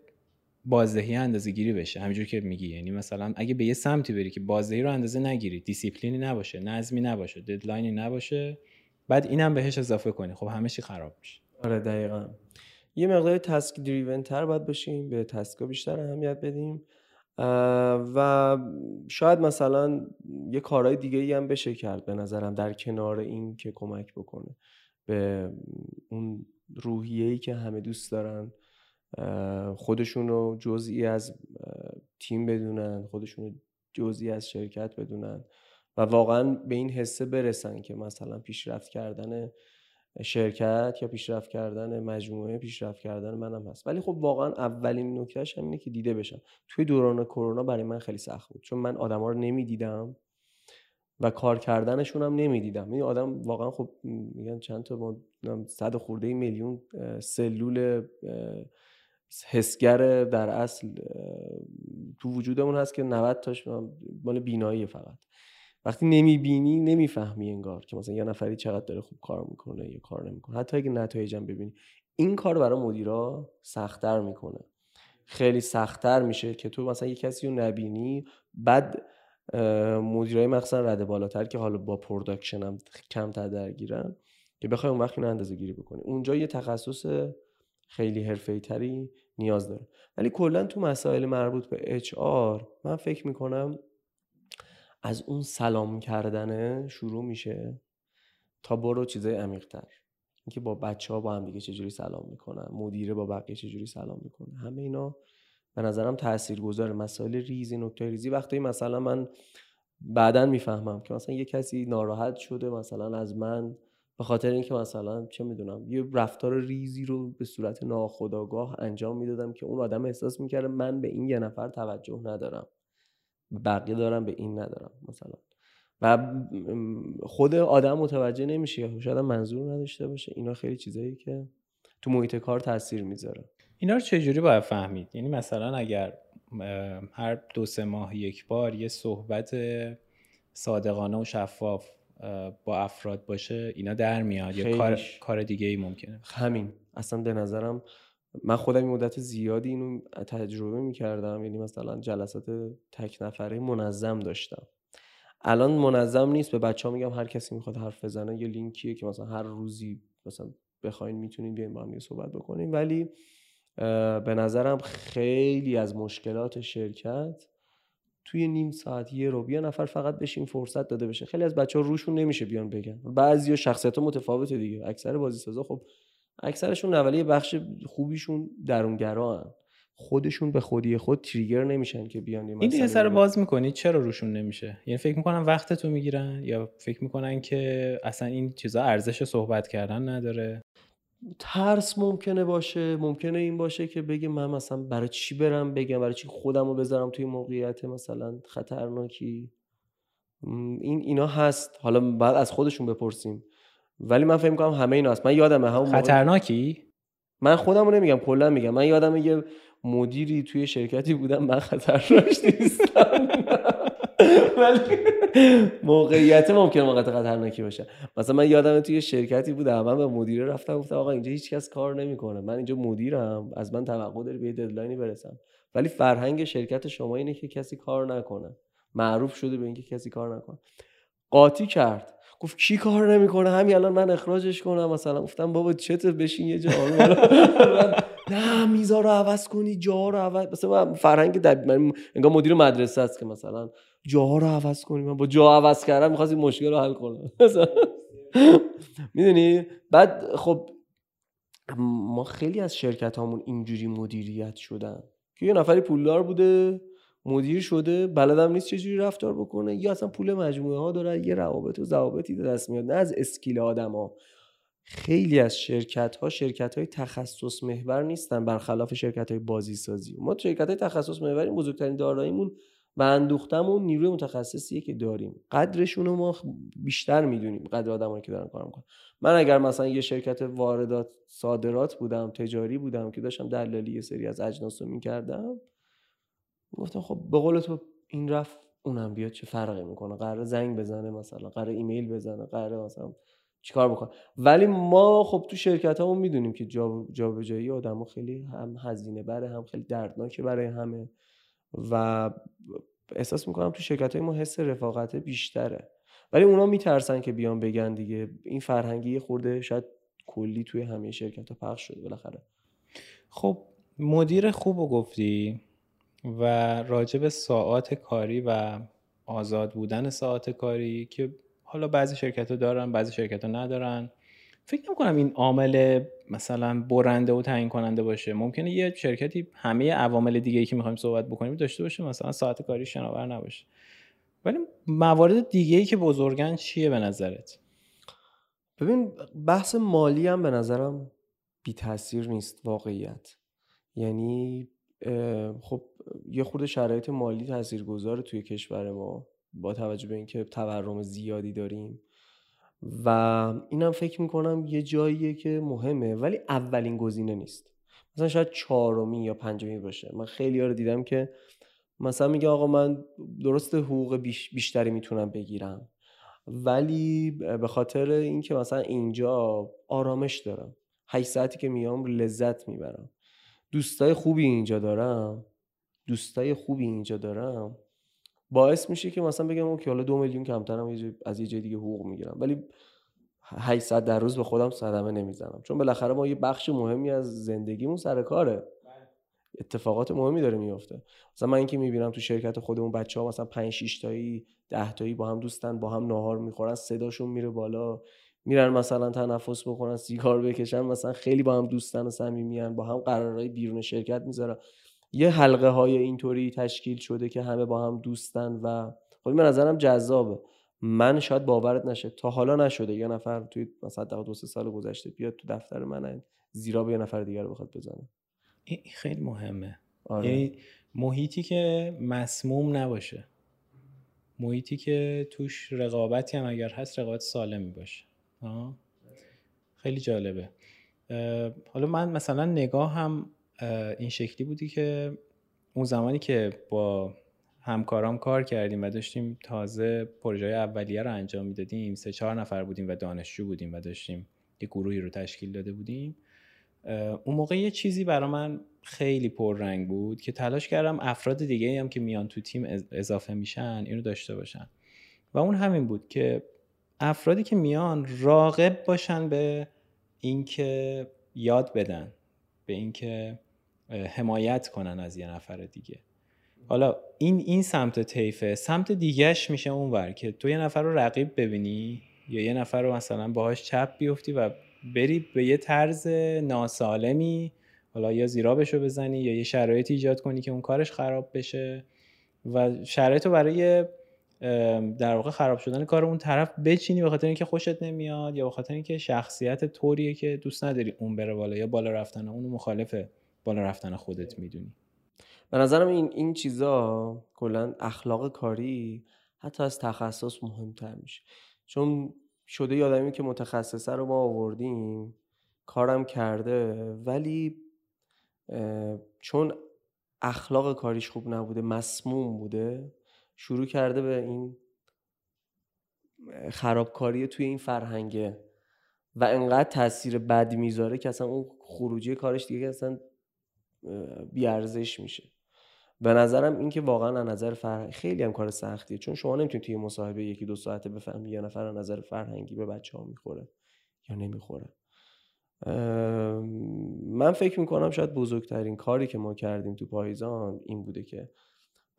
بازدهی اندازه گیری بشه. همینجور که میگی. یعنی مثلا اگه به یه سمتی بری که بازدهی رو اندازه نگیری دیسیپلینی نباشه نظمی نباشه ددلاینی نباشه بعد اینم بهش اضافه کنی. خب همه چی خراب میشه. آره دقیقا. یه مقدار تسک دریون تر باید باشیم به تسکا بیشتر اهمیت بدیم. و شاید مثلا یه کارهای دیگه ای هم بشه کرد به نظرم در کنار این که کمک بکنه به اون روحیه‌ای که همه دوست دارن. خودشون رو جزئی از تیم بدونن خودشون رو جزئی از شرکت بدونن و واقعا به این حسه برسن که مثلا پیشرفت کردن شرکت یا پیشرفت کردن مجموعه پیشرفت کردن منم هست. ولی خب واقعا اولین نکتهش هم اینه که دیده بشن توی دوران کرونا برای من خیلی سخت بود. چون من آدما رو نمی‌دیدم و کار کردنشون هم نمی‌دیدم. این آدم واقعا خب میگن چند تا صد خورده میلیون سلول حسگر در اصل تو وجودمون هست که 90 تاش مال بینایی فقط. وقتی نمی‌بینی نمی‌فهمی انگار که مثلا یه نفری چقدر داره خوب کار می‌کنه یا کار نمی‌کنه. حتی اگه نتایجم ببینی این کار برای مدیرا سختتر می‌کنه. خیلی سختتر میشه که تو مثلا یه کسی رو نبینی بعد مدیرای مخصوصا رده بالاتر که حالا با production هم کمتر درگیرن که بخوای اون وقت اینو اندازه گیری بکنی. اونجا یه تخصص خیلی حرفه‌ای تری نیاز داره. ولی کلا تو مسائل مربوط به اچ من فکر می‌کنم از اون سلام کردنه شروع میشه تا برو چیزای عمیق‌تر. اینکه با بچه ها با هم دیگه چجوری سلام می‌کنن مدیره با بقیه چجوری سلام می‌کنه همه اینا به نظرم تأثیر گذاره مسائل ریزی نکته ریزی. وقتی مثلا من بعدا می‌فهمم که مثلا یه کسی ناراحت شده مثلا از من به خاطر اینکه مثلا چه می‌دونم یه رفتار ریزی رو به صورت ناخودآگاه انجام می‌دادم که اون آدم احساس می‌کرده من به این یه نفر توجه ندارم. بقیه دارم به این ندارم مثلا. و خود آدم متوجه نمیشه شاید منظور نداشته باشه. اینا خیلی چیزایی که تو محیط کار تاثیر می‌ذاره. اینا رو چجوری باید فهمید؟ یعنی مثلا اگر هر دو سه ماه یک بار یه صحبت صادقانه و شفاف با افراد باشه اینا در میاد. یا کار, کار دیگه ای ممکنه. همین. اصلا به نظرم من خودم این مدت زیادی اینو تجربه می‌کردم. یعنی مثلا جلسات تک نفره منظم داشتم. الان منظم نیست. به بچه ها میگم هر کسی می‌خواد حرف بزنه یه لینکیه که مثلا هر روزی مثلا بخواین می‌تونین بیاین با هم صحبت بکنیم ولی به نظرم خیلی از مشکلات شرکت توی نیم ساعت یه رو یه نفر فقط بشین فرصت داده بشه. خیلی از بچه ها روشون نمیشه بیان بگن. بعضی شخصیت ها متفاوته دیگه. اکثر بازی سازا خب اکثرشون اولی بخش خوبیشون درونگرا خودشون به خودی خود تریگر نمیشن که بیان این دیگه سر باز می‌کنی؟ چرا روشون نمیشه؟ یعنی فکر می‌کنن وقت تو می‌گیرن یا فکر می‌کنن که اصلا این چیزا ارزش صحبت کردن نداره؟ ترس ممکنه باشه ممکنه این باشه که بگه من مثلا برای چی برم بگم برای چی خودم رو بذارم توی موقعیت مثلا خطرناکی؟ این اینا هست. حالا بعد از خودشون بپرسیم. ولی من فکر می‌کنم همه اینا هست. من یادمه همون خطرناکی؟ من خودم رو نمیگم کلا میگم. من یادم یه مدیری توی شرکتی بودم من خطرناک نیستم. ولی موقعیت ممکن موقعیت خطرناکی باشه. مثلا من یادم توی شرکتی بودم من به مدیره رفتم گفتم آقا اینجا هیچ کس کار نمی‌کنه. من اینجا مدیرم از من توقع داری به ددلاینی برسم. ولی فرهنگ شرکت شما اینه که کسی کار نکنه. معروف شده به اینکه کسی کار نکنه. قاطی کرد. گفت کی کار نمی‌کنه؟ همین الان من اخراجش کنم. مثلا گفتم بابا چته بشین یه جا. نه میزا رو عوض کنی جا رو عوض مثلا فرهنگ دب... من انگار مدیر مدرسه است که مثلا جاها رو عوض کنی. من با جا عوض کردم می‌خواست این مشکل رو حل کنم. می‌دونی؟ بعد خب ما خیلی از شرکت هامون اینجوری مدیریت شدن. که یه نفری پولدار بوده مدیر شده بلدم نیست چجوری رفتار بکنه یا اصلا پول مجموعه ها داره یه روابط و ضوابطی دست میاد نه از اسکیل آدم ها خیلی از شرکت ها شرکت های تخصص محور نیستن برخلاف شرکت های بازی سازی ما شرکت های تخصص محور بزرگترین داراییمون و اندوختمون نیروی متخصصیه که داریم. قدرشون رو ما بیشتر می‌دونیم قدر آدمایی که دارن کار می‌کنن. من اگر مثلا یه شرکت واردات صادرات بودم تجاری بودم که داشتم دلالی یه سری از اجناس رو می‌کردم گفتم خب به قول تو این رفت اونم بیاد چه فرقی می‌کنه؟ قرار زنگ بزنه مثلا قرار ایمیل بزنه قرار مثلا چیکار بکنه؟ ولی ما خب تو شرکت همون می‌دونیم که جابجایی جا آدم خیلی هم هزینه بره هم خیلی دردناکه برای همه و احساس می‌کنم تو شرکت های ما حس رفاقت بیشتره. ولی اونا میترسن که بیان بگن دیگه این فرهنگی خورده شاید کلی توی همه شرکت ها پخش شده بالاخره. خب مدیر خوب و گفتی. و راجب ساعات کاری و آزاد بودن ساعت کاری که حالا بعضی شرکت ها دارن بعضی شرکت ها ندارن. فکر نمی این عامل مثلا برنده و تعیین کننده باشه. ممکنه یه شرکتی همه عوامل دیگه ای که می‌خوایم صحبت بکنیم داشته باشه مثلا ساعت کاری شناور نباشه. ولی موارد دیگه ای که بزرگن چیه به نظرت؟ ببین بحث مالی هم به نظرم بی تاثیر نیست واقعیت. یعنی خب یه خورده شرایط مالی تاثیرگذاره توی کشور ما با توجه به اینکه تورم زیادی داریم. و اینم فکر می‌کنم یه جاییه که مهمه ولی اولین گزینه نیست. مثلا شاید چهارمی یا پنجمی باشه. من خیلی ها رو دیدم که مثلا میگه آقا من درست حقوق بیشتری می‌تونم بگیرم. ولی به خاطر اینکه مثلا اینجا آرامش دارم. 8 ساعتی که میام لذت می‌برم. دوستای خوبی اینجا دارم. دوستای خوبی اینجا دارم باعث میشه که مثلا بگم اوکی حالا دو میلیون کمترم از یه جای دیگه حقوق می‌گیرم. ولی 800 در روز به خودم صدمه نمی‌زنم. چون بالاخره ما یه بخش مهمی از زندگیمون سر کاره. اتفاقات مهمی داره میفته مثلا من اینکه می‌بینم تو شرکت خودمون بچه ها مثلا 5 6 تایی 10 تایی با هم دوستن با هم ناهار می‌خورن صداشون میره بالا. میرن مثلا تنفس بکنن سیگار بکشن مثلا خیلی با هم دوستن و صمیمیان با هم قرارهای بیرون شرکت می‌ذارن. یه حلقه های اینطوری تشکیل شده که همه با هم دوستن و خب من نظرم جذابه. من شاید باورت نشه تا حالا نشده. یه نفر توی مثلا دو سه سال گذشته بیاد تو دفتر من زیرا به یه نفر دیگر بخواد بزنه. این خیلی مهمه. آره. یعنی محیطی که مسموم نباشه. محیطی که توش رقابتی هم اگر هست رقابت سالمی باشه. خیلی جالبه. حالا من مثلا نگاه هم این شکلی بودی که اون زمانی که با همکارام کار کردیم و داشتیم تازه پروژه اولیه رو انجام می‌دادیم سه چهار نفر بودیم و دانشجو بودیم و داشتیم یه گروهی رو تشکیل داده بودیم اون موقع یه چیزی برای من خیلی پررنگ بود که تلاش کردم افراد دیگه هم که میان تو تیم اضافه میشن اینو داشته باشن. و اون همین بود که افرادی که میان راقب باشن به اینکه یاد بدن به اینکه حمایت کنن از یه نفر دیگه. حالا این این سمت طیفه. سمت دیگهش میشه اونور که تو یه نفر رو رقیب ببینی یا یه نفر رو مثلا باهاش چپ بیفتی و بری به یه طرز ناسالمی حالا یا زیرابش رو بزنی یا یه شرایط ایجاد کنی که اون کارش خراب بشه و شرایط رو برای در واقع خراب شدن کار اون طرف بچینی به خاطر اینکه خوشت نمیاد یا به خاطر اینکه شخصیت طوریه که دوست نداری اون بره بالا یا بالا رفتن اون مخالف بالا رفتن خودت می‌دونی. به نظرم این این چیزا کلا اخلاق کاری حتی از تخصص مهمتر میشه. چون شده یادمی که متخصصه رو ما آوردیم کارم کرده ولی چون اخلاق کاریش خوب نبوده مسموم بوده شروع کرده به این خرابکاری توی این فرهنگه. و انقدر تاثیر بد می‌ذاره که اصلا اون خروجی کارش دیگه اصلا بیارزش میشه. به نظرم این که واقعا از نظر فرهنگ خیلی هم کار سختیه چون شما نمی‌تونید توی مصاحبه یکی دو ساعته بفهمی یه نفر از نظر فرهنگی به بچه ها می‌خوره یا نمی‌خوره. من فکر می‌کنم شاید بزرگترین کاری که ما کردیم تو پاییزان این بوده که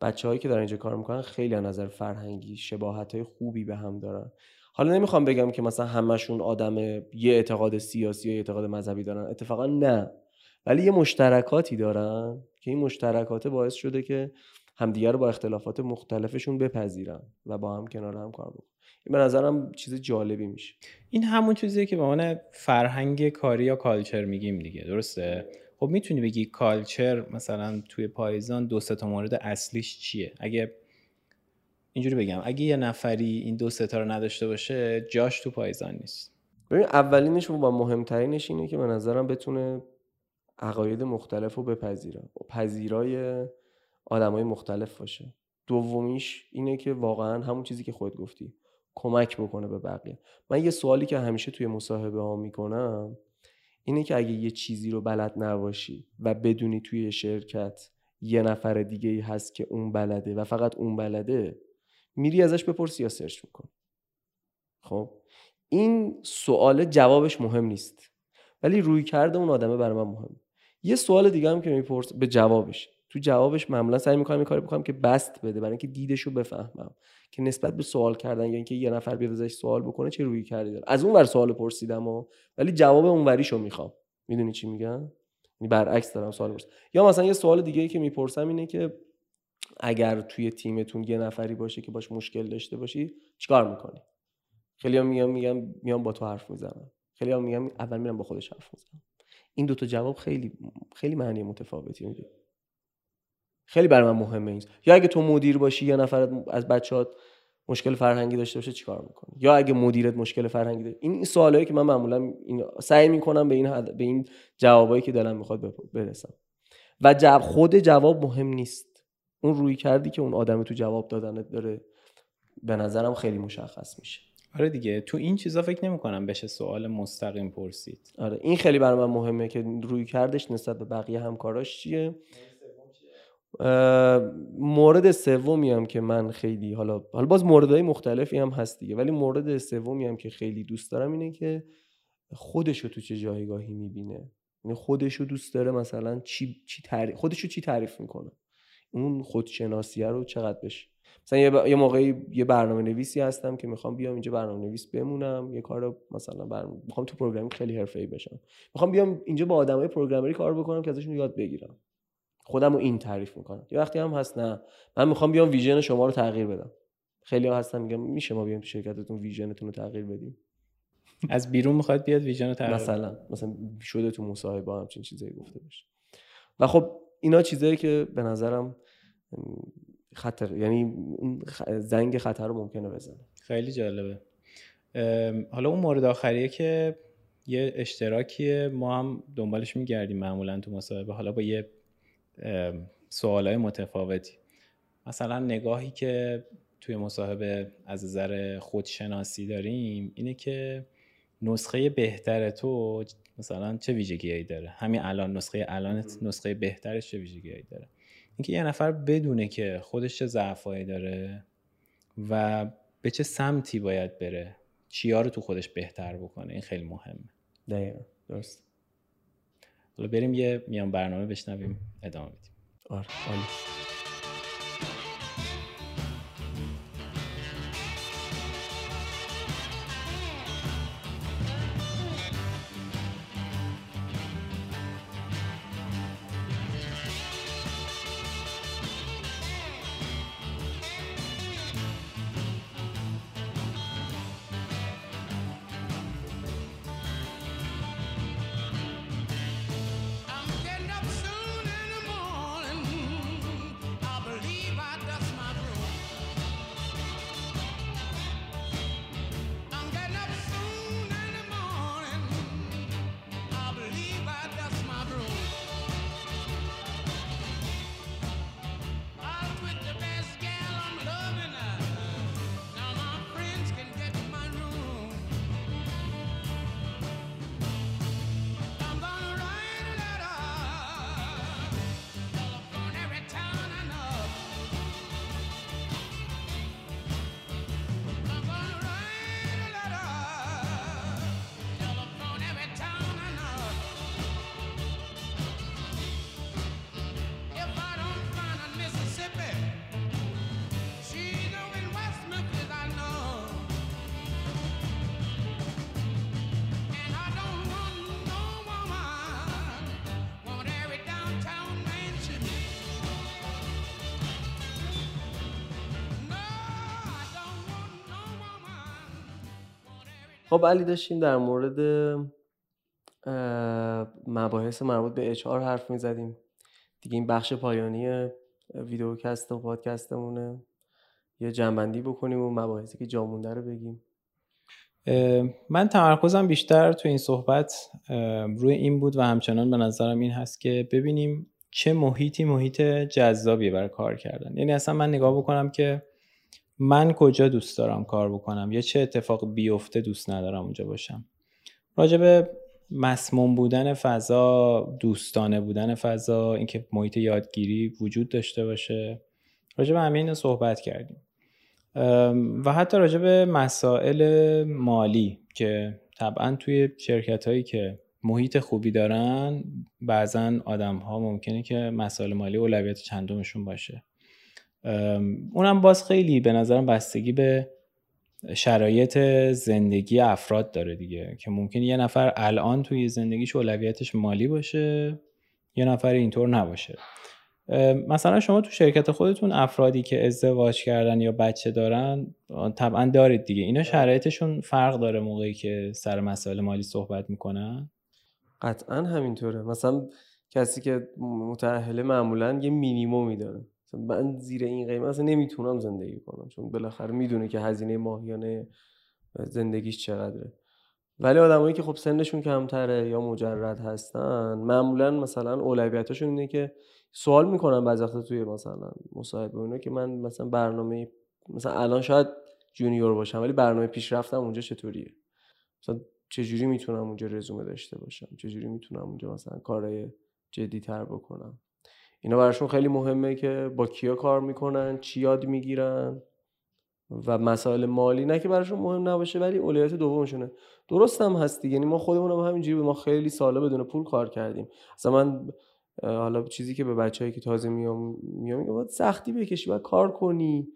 بچه هایی که دارن اینجا کار می‌کنن خیلی از نظر فرهنگی شباهت های خوبی به هم دارن. حالا نمی‌خوام بگم که مثلا همشون آدم یه اعتقاد سیاسی یا اعتقاد مذهبی دارن اتفاقا نه. ولی یه مشترکاتی دارن که این مشترکات باعث شده که همدیگه رو با اختلافات مختلفشون بپذیرن و با هم کنار هم کار بکنن. این به نظرم چیز جالبی میشه. این همون چیزیه که به عنوان فرهنگ کاری یا کالچر میگیم دیگه درسته؟ خب می‌تونی بگی کالچر مثلا توی پایزان دو تا مورد اصلیش چیه؟ اگه اینجوری بگم اگه یه نفری این دو تا رو نداشته باشه جاش تو پایزان نیست. ببین اولینش و با مهمترینش اینه که به نظرم بتونه عقاید مختلف رو بپذیره و پذیرای آدمای مختلف باشه. دومیش اینه که واقعا همون چیزی که خود گفتی کمک بکنه به بقیه. من یه سوالی که همیشه توی مصاحبه ها می‌کنم اینه که اگه یه چیزی رو بلد نباشی و بدونی توی شرکت یه نفر دیگه ای هست که اون بلده و فقط اون بلده میری ازش بپرسی یا سرچ میکن خب؟ این سوال جوابش مهم نیست. ولی روی کرده اون آدمه برای من مهمه یه سوال دیگه هم که میپرس به جوابش. تو جوابش معمولا سعی می‌کنم این کاری بکنم که بست بده برای اینکه دیدش رو بفهمم. که نسبت به سوال کردن یا اینکه یه نفر بیاد ازش سوال بکنه چه روی کردی داره؟ از اون ور سوال پرسیدم و ولی جواب اون وریشو می‌خوام. می‌دونی چی میگم؟ یعنی برعکس دارم سوال پرسیدم یا مثلا یه سوال دیگه ای که می‌پرسم اینه که اگر توی تیمتون یه نفری باشه که باش مشکل داشته باشی چیکار می‌کنی؟ خیلی هم میگم میگم میام با تو حرف می‌زنم. خیلی هم میگم اول میرم با خودش حرف می‌زنم. این دوتا جواب خیلی خیلی معنی متفاوتی میده. خیلی برای من مهمه این. یا اگه تو مدیر باشی یا نفر از بچهات مشکل فرهنگی داشته باشه چیکار می‌کنی؟ یا اگه مدیرت مشکل فرهنگی داره. این سوالایی که من معمولا این سعی می‌کنم به این به این جوابایی که دلم می‌خواد برسم. و جواب خود جواب مهم نیست. اون روی کردی که اون آدم تو جواب دادنت داره به نظرم خیلی مشخص میشه. آره دیگه تو این چیزا فکر نمی کنم بشه سوال مستقیم پرسید. آره این خیلی برای من مهمه که روی کردش نسبت به بقیه همکاراش چیه؟ مورد سومی هم که من خیلی حالا حالا باز موردهای مختلفی هم هست دیگه ولی مورد سومی هم که خیلی دوست دارم اینه که خودشو تو چه جایگاهی می‌بینه؟ یعنی خودشو دوست داره مثلا چی چی تعریف خودشو چی تعریف می‌کنه؟ اون خودشناسیه رو چقدر بشه مثلا یه, یه موقعی یه برنامه نویسی هستم که می‌خوام بیام اینجا برنامه نویس بمونم یه کار مثلا برنامه می‌خوام تو programming خیلی حرفه‌ای بشم. می‌خوام بیام اینجا با آدمای programmerی کار بکنم که ازشون یاد بگیرم. خودم رو این تعریف می‌کنم. یه وقتی هم هست نه. من می‌خوام بیام vision شما رو تغییر بدم. خیلی ها هستن میگم میشه ما بیام تو شرکتتون visionتون رو تغییر بدیم. از بیرون می‌خواد بیاد ویژن رو تغییر مثلا. مثلا شده تو مصاحبه همچین چیزایی گفته بشه و خب اینا چیزایی که به نظرم خطر یعنی زنگ خطر رو ممکنه بزنه. خیلی جالبه. حالا اون مورد آخریه که یه اشتراکی ما هم دنبالش میگردیم معمولا تو مصاحبه. حالا با یه سوالای متفاوتی. مثلا نگاهی که توی مصاحبه از نظر خودشناسی داریم اینه که نسخه بهتر تو مثلا چه ویژگیهایی داره؟ همین الان نسخه الان نسخه بهترش چه ویژگیهایی داره؟ اینکه یه نفر بدونه که خودش چه ضعفایی داره و به چه سمتی باید بره چیا رو تو خودش بهتر بکنه این خیلی مهمه. دقیقا درست. حالا بریم یه میان برنامه بشنویم ادامه بدیم. آره خب علی داشتیم در مورد مباحث مربوط به HR حرف می‌زدیم. دیگه این بخش پایانی ویدیوکست و پادکستمونه. یه جنبندی بکنیم و مباحثی که جامونده رو بگیم. من تمرکزم بیشتر تو این صحبت روی این بود و همچنان به نظرم این هست که ببینیم چه محیطی محیط جذابیه برای کار کردن. یعنی اصلا من نگاه بکنم که من کجا دوست دارم کار بکنم؟ یا چه اتفاق بیفته دوست ندارم اونجا باشم؟ راجب مسموم بودن فضا دوستانه بودن فضا اینکه محیط یادگیری وجود داشته باشه. راجب همین صحبت کردیم. و حتی راجب مسائل مالی که طبعا توی شرکت هایی که محیط خوبی دارن بعضا آدم ها ممکنه که مسائل مالی اولویت چندمشون باشه. اونم باز خیلی به نظرم بستگی به شرایط زندگی افراد داره دیگه که ممکن یه نفر الان توی زندگیش اولویتش مالی باشه یه نفر اینطور نباشه. مثلا شما تو شرکت خودتون افرادی که ازدواج کردن یا بچه دارن طبعا دارید دیگه. اینا شرایطشون فرق داره موقعی که سر مسائل مالی صحبت می‌کنن؟ قطعا همینطوره. مثلا کسی که متأهله معمولا یه مینیمومی داره. من زیر این قیمت اصلا نمی‌تونم زندگی کنم چون بالاخره می‌دونه که هزینه ماهیانه زندگیش چقدره. ولی آدمایی که خب سنشون کمتره یا مجرد هستن معمولا مثلا اولویتاشون اینه که سوال می‌کنن بعضی وقتا توی مثلا مصاحبه اونا که من مثلا برنامه مثلا الان شاید جونیور باشم ولی برنامه پیشرفتم اونجا چطوریه؟ مثلا چجوری می‌تونم اونجا رزومه داشته باشم؟ چجوری می‌تونم اونجا مثلا کارهای جدی تر بکنم؟ اینا براشون خیلی مهمه که با کیا کار می‌کنن چی یاد می‌گیرن و مسائل مالی. نه که براشون مهم نباشه ولی اولویت دومشونه. درست هم هست یعنی ما خودمون هم همینجوری ما خیلی ساله بدون پول کار کردیم. اصلا من حالا چیزی که به بچه‌ای که تازه میام میام میگم باید سختی بکشی باید کار کنی.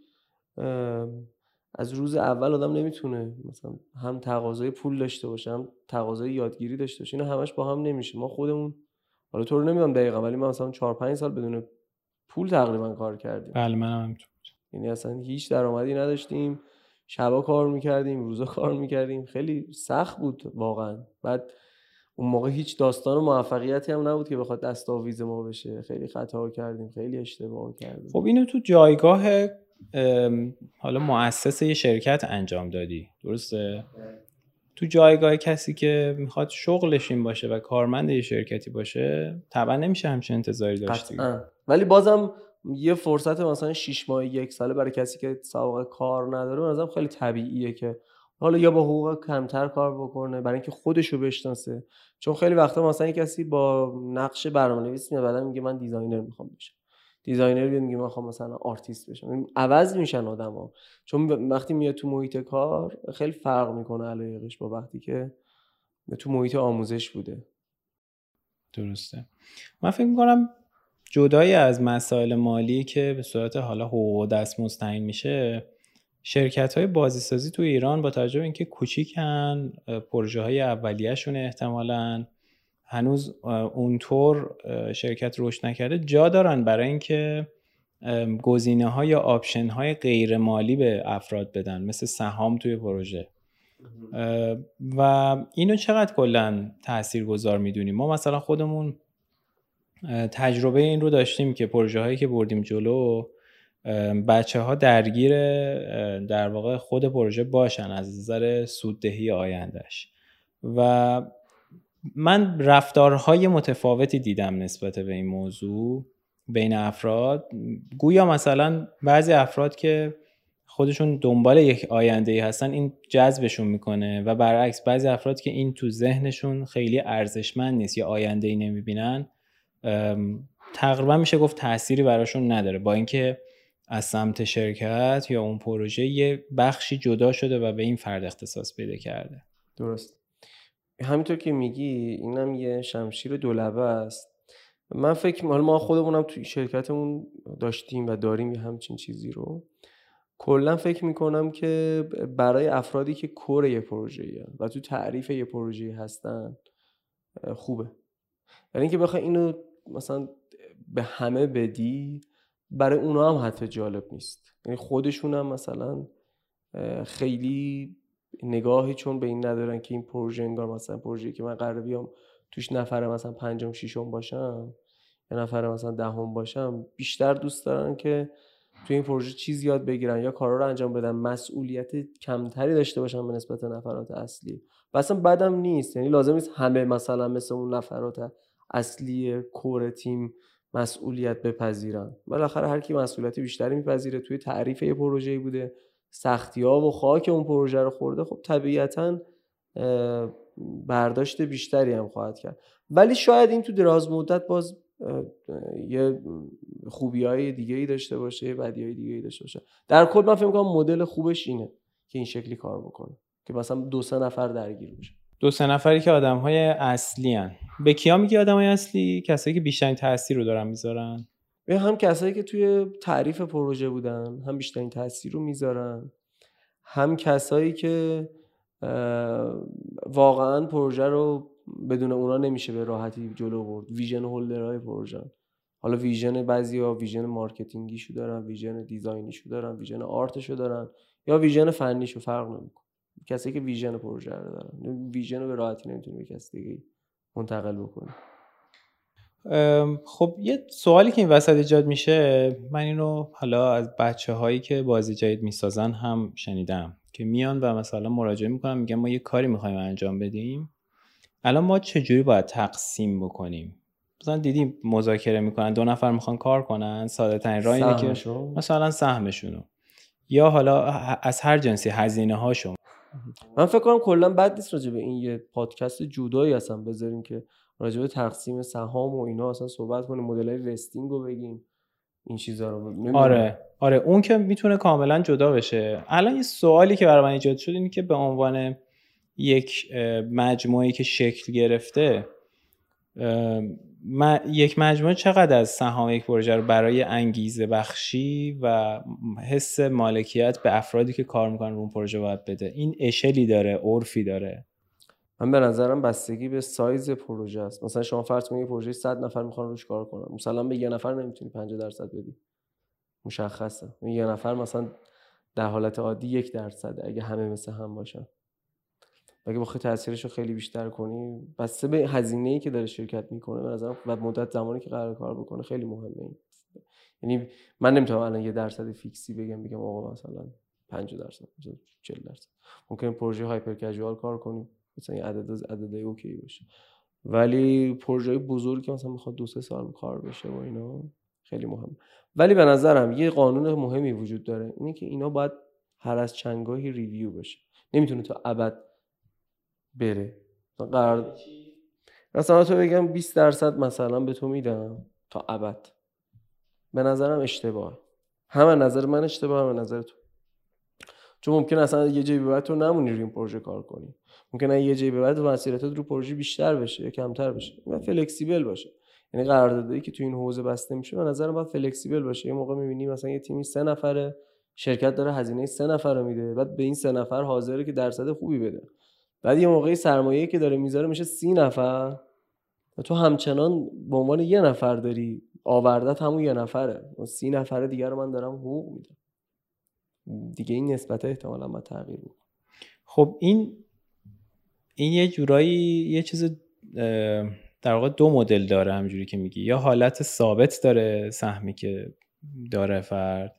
از روز اول آدم نمی‌تونه مثلا هم تقاضای پول داشته باشه هم تقاضای یادگیری داشته باشه. اینا همش با هم نمیشه. ما خودمون حالا تو رو نمی‌دونم دقیقا ولی من مثلا 4 5 سال بدون پول تقریبا کار کردیم. بله من هم یعنی اصلا هیچ درآمدی نداشتیم. شبا کار می‌کردیم روزا کار می‌کردیم. خیلی سخت بود واقعا. بعد اون موقع هیچ داستان و موفقیتی هم نبود که بخواد دستاویز ما بشه. خیلی خطا کردیم خیلی اشتباه کردیم. خب اینو تو جایگاه حالا مؤسسه یه شرکت انجام دادی. درسته؟ تو جایگاه کسی که می‌خواد شغلش این باشه و کارمند یه شرکتی باشه طبعا نمیشه همچین انتظاری داشتی ولی بازم یه فرصت مثلا 6 ماه یک ساله برای کسی که سابقه کار نداره مثلا خیلی طبیعیه که حالا یا با حقوق کمتر کار بکنه برای اینکه خودش رو بشناسه. چون خیلی وقتا مثلا کسی با نقش برنامه‌نویس میاد بعدا میگه من designer می‌خوام بشم. designer بیاد میگه من خواهم مثلا آرتیست بشم. عوض میشن آدما چون وقتی میاد تو محیط کار خیلی فرق می‌کنه علایقش با وقتی که تو محیط آموزش بوده. درسته. من فکر می‌کنم جدای از مسائل مالی که به صورت حالا حقوق دست مستعین میشه شرکت های بازیسازی تو ایران با توجه به اینکه کوچیکن پروژه های اولیهشون احتمالا هنوز اونطور شرکت رشد نکرده. جا دارن برای اینکه گزینه های یا option های غیر مالی به افراد بدن مثل سهام توی پروژه. و اینو چقدر کلا تأثیر گذار می‌دونیم؟ ما مثلا خودمون تجربه این رو داشتیم که پروژه هایی که بردیم جلو بچه ها درگیر در واقع خود پروژه باشن از نظر سوددهی آیندهش و من رفتارهای متفاوتی دیدم نسبت به این موضوع بین افراد. گویا مثلا بعضی افراد که خودشون دنبال یک آینده ای هستن این جذبشون می‌کنه و برعکس بعضی افراد که این تو ذهنشون خیلی ارزشمند نیست یا آینده ای نمی‌بینن تقریبا میشه گفت تأثیری براشون نداره. با اینکه از سمت شرکت یا اون پروژه یه بخشی جدا شده و به این فرد اختصاص پیدا کرده. درست. همینطور که میگی اینم یه شمشیر دولبه است. من فکر حالا ما خودمونم توی شرکتمون داشتیم و داریم یه همچین چیزی رو. کلا فکر می‌کنم که برای افرادی که کور یه پروژه و تو تعریف یه پروژه هستن خوبه. یعنی اینکه بخوای اینو مثلا به همه بدی برای اونا هم حتی جالب نیست. یعنی خودشون هم مثلا خیلی نگاهی چون به این ندارن که این پروژه انگار مثلا پروژه که من قرار بیام توش نفر مثلا پنجم ششم باشم یا نفر مثلا دهم باشم بیشتر دوست دارن که توی این پروژه چیز یاد بگیرن یا کارا رو انجام بدن مسئولیت کمتری داشته باشن به نسبت نفرات اصلی. و اصلا بدم نیست یعنی لازم نیست همه مثلا مثل اون نفرات اصلی کور تیم مسئولیت بپذیرن. بالاخره هر کی مسئولیت بیشتری میپذیره توی تعریف یه پروژه‌ای بوده. سختی ها و خاک اون پروژه رو خورده خب طبیعتا برداشت بیشتری هم خواهد کرد. ولی شاید این تو دراز مدت باز یه خوبی های دیگه ای داشته باشه یه بدی های دیگه ای داشته باشه. در کل من فکر می‌کنم مدل خوبش اینه که این شکلی کار بکنه که مثلا دو سه نفر درگیر بشه. دو سه نفری که آدم های اصلی هن. به کیا میگی آدم های اصلی؟ کسایی که بیشترین تاثیر رو دارن می‌ذارن؟ هم کسایی که توی تعریف پروژه بودن هم بیشترین تاثیر رو می‌ذارن هم کسایی که واقعا پروژه رو بدون اونا نمیشه به راحتی جلو برد. vision holderهای پروژه. حالا vision بعضیا vision marketingیشو دارن vision designیشو دارن vision artشو دارن یا vision فنیشو فرق نمی‌کنه. کسی که vision پروژه رو دارن. vision رو به راحتی نمی‌تونی به کسی دیگه منتقل بکنی. خب یه سوالی که این وسط ایجاد میشه من اینو حالا از بچه هایی که بازی جدید می‌سازن هم شنیدم که میان و مثلا مراجعه می‌کنن میگن ما یه کاری می‌خوایم انجام بدیم. الان ما چجوری باید تقسیم بکنیم؟ مثلا دیدیم مذاکره می‌کنن دو نفر می‌خوان کار کنن ساده ترین راه اینه که مثلا سهمشونو. یا حالا از هر جنسی هزینه هاشون من فکر کنم کلا بد نیست راجع به این یه پادکست جدایی اصلا بذاریم که راجع به تقسیم سهام و اینا اصلا صحبت کنیم مدل های وستینگ رو بگیم این چیزا رو. آره آره اون که می‌تونه کاملا جدا بشه. الان یه سوالی که برای من ایجاد شد اینه که به عنوان یک مجموعه که شکل گرفته یک مجموعه چقدر از سهام یک پروژه رو برای انگیزه بخشی و حس مالکیت به افرادی که کار می‌کنن رو اون پروژه باید بده؟ این اشلی داره عرفی داره. من به نظرم بستگی به سایز پروژه است. مثلا شما فرض کنید پروژه 100 نفر می‌خوان روش کار کنن. مثلا به یه نفر نمی‌تونی 50 درصد بدی. مشخصه. یه نفر مثلا در حالت عادی یک درصد اگه همه مثل هم باشن. اگه بخوای تاثیرش رو خیلی بیشتر کنی بسته به هزینه ای که داره شرکت می‌کنه به نظرم و مدت زمانی که قرار کار بکنه خیلی مهمه یعنی من نمی‌تونم الان یه درصد فیکسی بگم بگم آقا مثلا 50 درصد 40 درصد. ممکن پروژه هایپر کژوال کار کنیم مثلا این عدد عدد اوکی باشه. ولی پروژه بزرگی که مثلا می‌خواد دو سه سال کار بشه و اینا خیلی مهم. قوی به نظرم یه قانون مهمی وجود داره اینه که اینا باید هر از چنگاهی ریویو بشه. نمی‌تونه تا ابد بره. قرار مثلا تو بگم 20 درصد مثلا به تو میدم تا ابد. به نظرم اشتباه. همه نظر من اشتباه همه نظر تو. چون ممکن اصلا یه جایی بعد تو نمونی روی این پروژه کار کنی. ممکن یه جایی بعد مسیرتت رو پروژه بیشتر بشه یا کمتر بشه و فلکسیبل باشه. یعنی قراردادی که تو این حوزه بسته میشه به نظر باید فلکسیبل باشه. یه موقع می‌بینی مثلا یه تیمی سه نفره شرکت داره هزینه سه نفر رو میده بعد به این سه نفر حاضره که درصد خوبی بده. بعد یه موقعی سرمایه که داره می‌ذاره میشه سی نفر و تو همچنان به عنوان یه نفر داری آوردت همون یه نفره. و سی نفر دیگر رو من دارم حقوق میدم. دیگه این نسبت احتمالا با تغییر بود. خب این این یه جورایی یه چیز در واقع دو مدل داره همجوری که میگی. یا حالت ثابت داره سهمی که داره فرد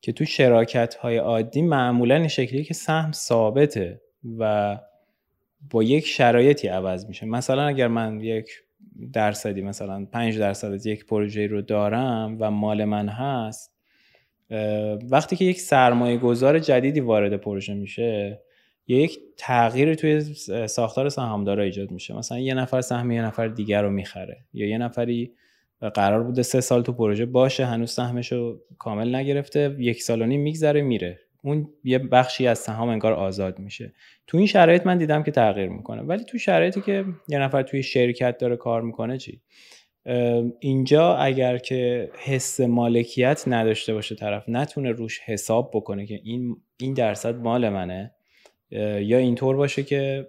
که تو شراکت های عادی معمولا این شکلیه که سهم ثابته و با یک شرایطی عوض میشه. مثلا اگر من یک درصدی مثلا 5 درصد از یک پروژه رو دارم و مال من هست وقتی که یک سرمایه گذار جدیدی وارد پروژه میشه یک تغییر توی ساختار سهامدارا ایجاد میشه. مثلا یه نفر سهم یه نفر دیگر رو می‌خره یا یه نفری قرار بوده سه سال تو پروژه باشه هنوز سهمش رو کامل نگرفته یک سال و نیم میگذره میره. اون یه بخشی از سهام انگار آزاد میشه. تو این شرایط من دیدم که تغییر می‌کنه. ولی تو شرایطی که یه نفر توی شرکت داره کار می‌کنه چی؟ اینجا اگر که حس مالکیت نداشته باشه طرف نتونه روش حساب بکنه که این این درصد مال منه. یا اینطور باشه که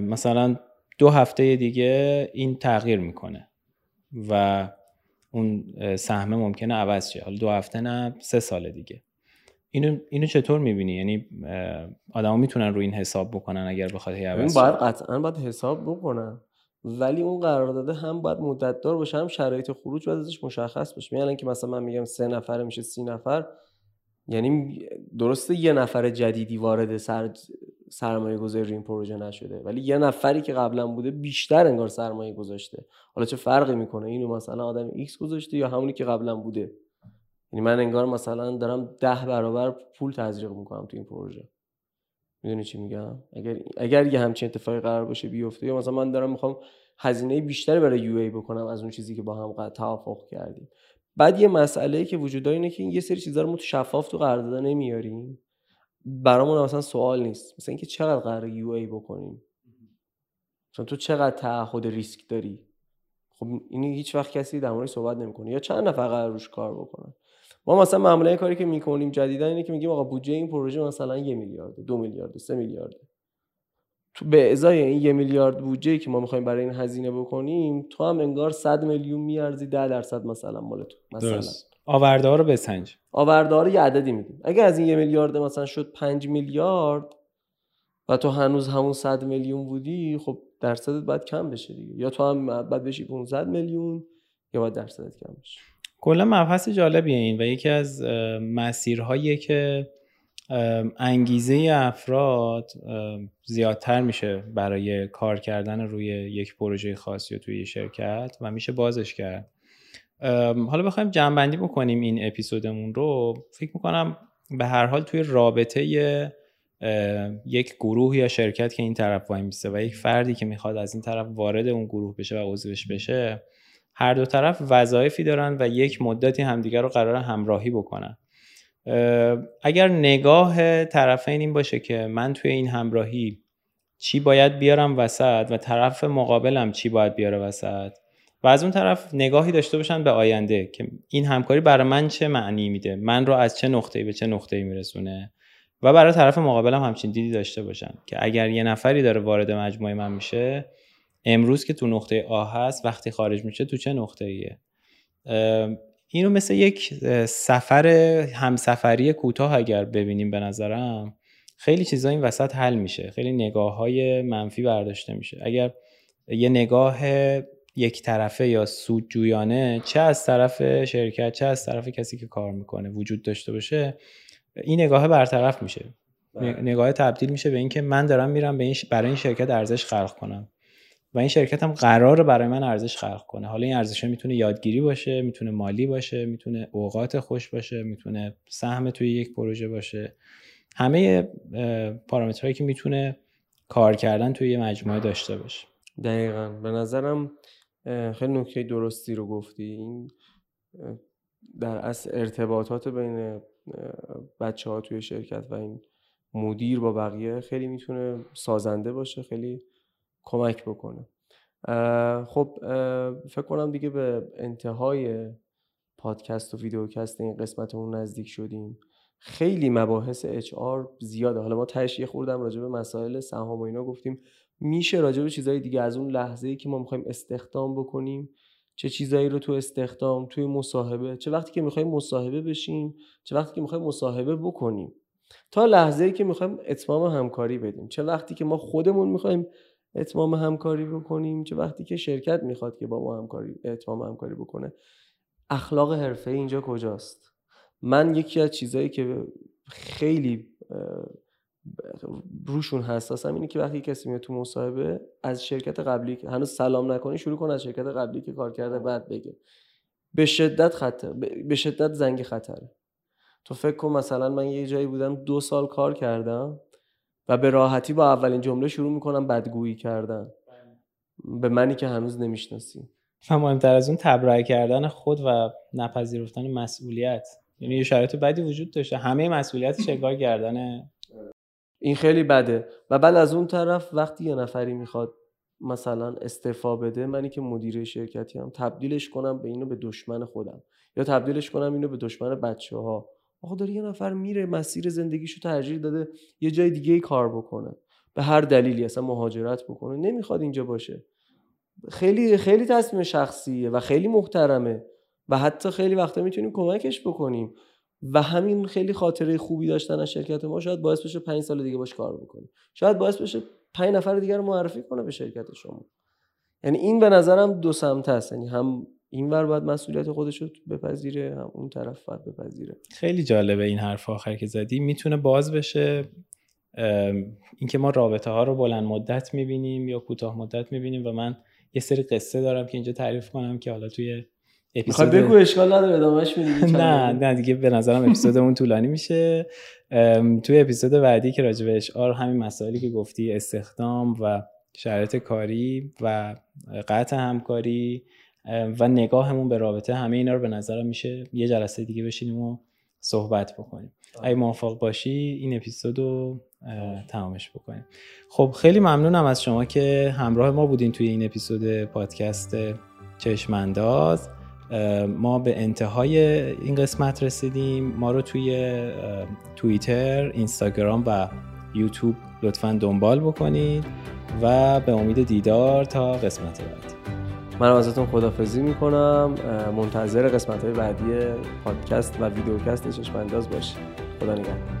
مثلا دو هفته دیگه این تغییر می‌کنه و اون سهمه ممکنه عوض شه. حالا دو هفته نه سه سال دیگه. اینو اینو چطور می‌بینی؟ یعنی آدما می‌تونن رو این حساب بکنن اگر بخواد هی عوض باید قطعا باید حساب بکنن. ولی اون قرارداد هم باید مدت دار باشه هم شرایط خروج باید ازش مشخص باشه. یعنی که مثلا من میگم سه نفره میشه سی نفر یعنی درسته یه نفر جدیدی وارد سر سرمایه گذاری این پروژه نشده ولی یه نفری که قبلا بوده بیشتر انگار سرمایه گذاشته. حالا چه فرقی می‌کنه؟ اینو مثلا آدم X گذاشته یا همونی که قبلا بوده؟ یعنی من انگار مثلا دارم ده برابر پول تزریق می‌کنم تو این پروژه. می‌دونی چی میگم؟ اگر اگر یه همچین اتفاقی قرار باشه بیفته یا مثلا من دارم می‌خوام هزینه بیشتری برای UI بکنم از اون چیزی که با هم توافق کردیم. بعد یه مسئله که وجود داره اینه که یه سری چیزا رو ما تو شفاف تو قرارداد نمیاریم. برامون مثلا سوال نیست. مثلا اینکه چقدر قرار یو ای بکنیم؟ مثلا تو چقدر تعهد ریسک داری؟ خب این هیچ وقت کسی در موردش صحبت نمی‌کنه. یا چند نفر قرار روش کار بکنن؟ ما مثلا معمولا کاری که می‌کنیم جدیدا اینه که میگیم آقا بودجه این پروژه مثلا یه میلیارد دو میلیارد سه میلیارد. تو به ازای این یه میلیارد بودجه که ما می‌خوایم برای این هزینه بکنیم تو هم انگار 100 میلیون میارزی 10 درصد مثلا مال تو مثلا. درست. آورده ها رو بسنج آورده ها رو یه عددی میدیم. اگه از این یه میلیارد مثلا شد 5 میلیارد و تو هنوز همون 100 میلیون بودی خب درصدت باید کم بشه دیگه. یا تو هم باید بشی 500 میلیون یا باید درصدت کم بشه. کلا مبحث جالبیه این و یکی از مسیرهایی که انگیزه افراد زیادتر میشه برای کار کردن روی یک پروژه خاصی و توی شرکت و میشه بازش کرد. حالا بخوایم جنبندی بکنیم این اپیزودمون رو. فکر می‌کنم به هر حال توی رابطه یک گروه یا شرکت که این طرف وای میسته و یک فردی که می‌خواد از این طرف وارد اون گروه بشه و عضوش بشه هر دو طرف وظایفی دارن و یک مدتی همدیگر رو قرار همراهی بکنن. اگر نگاه طرفین این باشه که من توی این همراهی چی باید بیارم وسط و طرف مقابلم چی باید بیاره وسط و از اون طرف نگاهی داشته باشن به آینده که این همکاری برای من چه معنی میده؟ من رو از چه نقطه‌ای به چه نقطه‌ای میرسونه؟ و برای طرف مقابلم همچین دیدی داشته باشن که اگر یه نفری داره وارد مجموعه من میشه امروز که تو نقطه آ هست وقتی خارج میشه تو چه نقطه ایه؟ اینو مثل یک سفر همسفری کوتاه اگر ببینیم به نظرم خیلی چیزا این وسط حل میشه. خیلی نگاه های منفی برداشته میشه. اگر یه نگاه یک طرفه یا سودجویانه چه از طرف شرکت چه از طرف کسی که کار می‌کنه وجود داشته باشه این نگاه برطرف میشه. بله. نگاه تبدیل میشه به اینکه من دارم میرم به این برای این شرکت ارزش خلق کنم. و این شرکت هم قرار برای من ارزش خلق کنه. حالا این ارزش می‌تونه یادگیری باشه می‌تونه مالی باشه می‌تونه اوقات خوش باشه می‌تونه سهم توی یک پروژه باشه. همه پارامترهایی که می‌تونه کار کردن توی یه مجموعه داشته باشه. دقیقا. به نظرم خیلی نکته درستی رو گفتی. این در اصل ارتباطات بین بچه ها توی شرکت و این مدیر با بقیه خیلی می‌تونه سازنده باشه خیلی کمک بکنه. خب فکر کنم دیگه به انتهای پادکست و ویدیوکست این قسمتمون نزدیک شدیم. خیلی مباحث اچ آر زیاده. حالا ما تهش خوردم راجع به مسائل سهام و اینا گفتیم. میشه راجع به چیزهای دیگه از اون لحظه ای که ما می‌خوایم استخدام بکنیم چه چیزایی رو تو استخدام توی مصاحبه چه وقتی که می‌خوایم مصاحبه بشیم چه وقتی که می‌خوایم مصاحبه بکنیم. تا لحظه ای که می‌خوایم اتمام همکاری بدیم. چه وقتی که ما خودمون می‌خوایم اتمام همکاری بکنیم چه وقتی که شرکت می‌خواد که با ما همکاری اتمام همکاری بکنه. اخلاق حرفه اینجا کجاست؟ من یکی از چیزایی که خیلی روشون حساسم اینه که وقتی کسی میاد تو مصاحبه از شرکت قبلی هنوز سلام نکنی شروع کن از شرکت قبلی که کار کرده بعد بگه. به شدت خطر به شدت زنگ خطره. تو فکر کن مثلا من یه جایی بودم دو سال کار کردم. و به راحتی با اولین جمله شروع می‌کنم بدگویی کردن. به منی که هنوز نمی‌شناسی. و مهمتر از اون تبرئه کردن خود و نپذیرفتن مسئولیت. یعنی یه شرایط بدی وجود داشته. همه مسئولیت شکار کردن؟ این خیلی بده. و بعد از اون طرف وقتی یه نفری می‌خواد مثلا استعفا بده منی که مدیر شرکتی هم تبدیلش کنم به اینو به دشمن خودم. یا تبدیلش کنم اینو به دشمن بچه ها آقا داره یه نفر میره مسیر زندگیشو ترجیح داده یه جای دیگه کار بکنه. به هر دلیلی اصلا مهاجرت بکنه. نمی‌خواد اینجا باشه. خیلی خیلی تصمیم شخصیه و خیلی محترمه و حتی خیلی وقتا می‌تونیم کمکش بکنیم و همین خیلی خاطره خوبی داشتن از شرکت ما شاید باعث بشه پنج سال دیگه باش کار بکنیم. شاید باعث بشه پنج نفر دیگر رو معرفی کنه به شرکت شما. یعنی این به نظرم دو سمت هست. یعنی هم این ور باید مسئولیت خودش رو بپذیره هم اون طرف باید بپذیره. خیلی جالبه این حرف آخر که زدی. می‌تونه باز بشه اینکه ما رابطه ها رو بلند مدت می‌بینیم یا کوتاه مدت می‌بینیم و من یه سری قصه دارم که اینجا تعریف کنم که حالا توی اپیزود بگو اشکال نداره ادامهش نه نه دیگه به نظرم اپیزودمون طولانی میشه. توی اپیزود بعدی که راجع به اشعار همین مسائلی که گفتی استخدام و شرایط کاری و قطع همکاری و نگاهمون به رابطه همه اینا رو به نظرم میشه یه جلسه دیگه بشینیم و صحبت بکنیم. اگه موافق باشی این اپیزود رو تمامش بکنیم. خب خیلی ممنونم از شما که همراه ما بودین توی این اپیزود پادکست چشمانداز. ما به انتهای این قسمت رسیدیم. ما رو توی توییتر، اینستاگرام و یوتیوب لطفا دنبال بکنید و به امید دیدار تا قسمت بعدی من ازتون خدافزی می‌کنم. منتظر قسمت های بعدی پادکست و ویدیوکست چشم انداز باشید خدا نگهدار.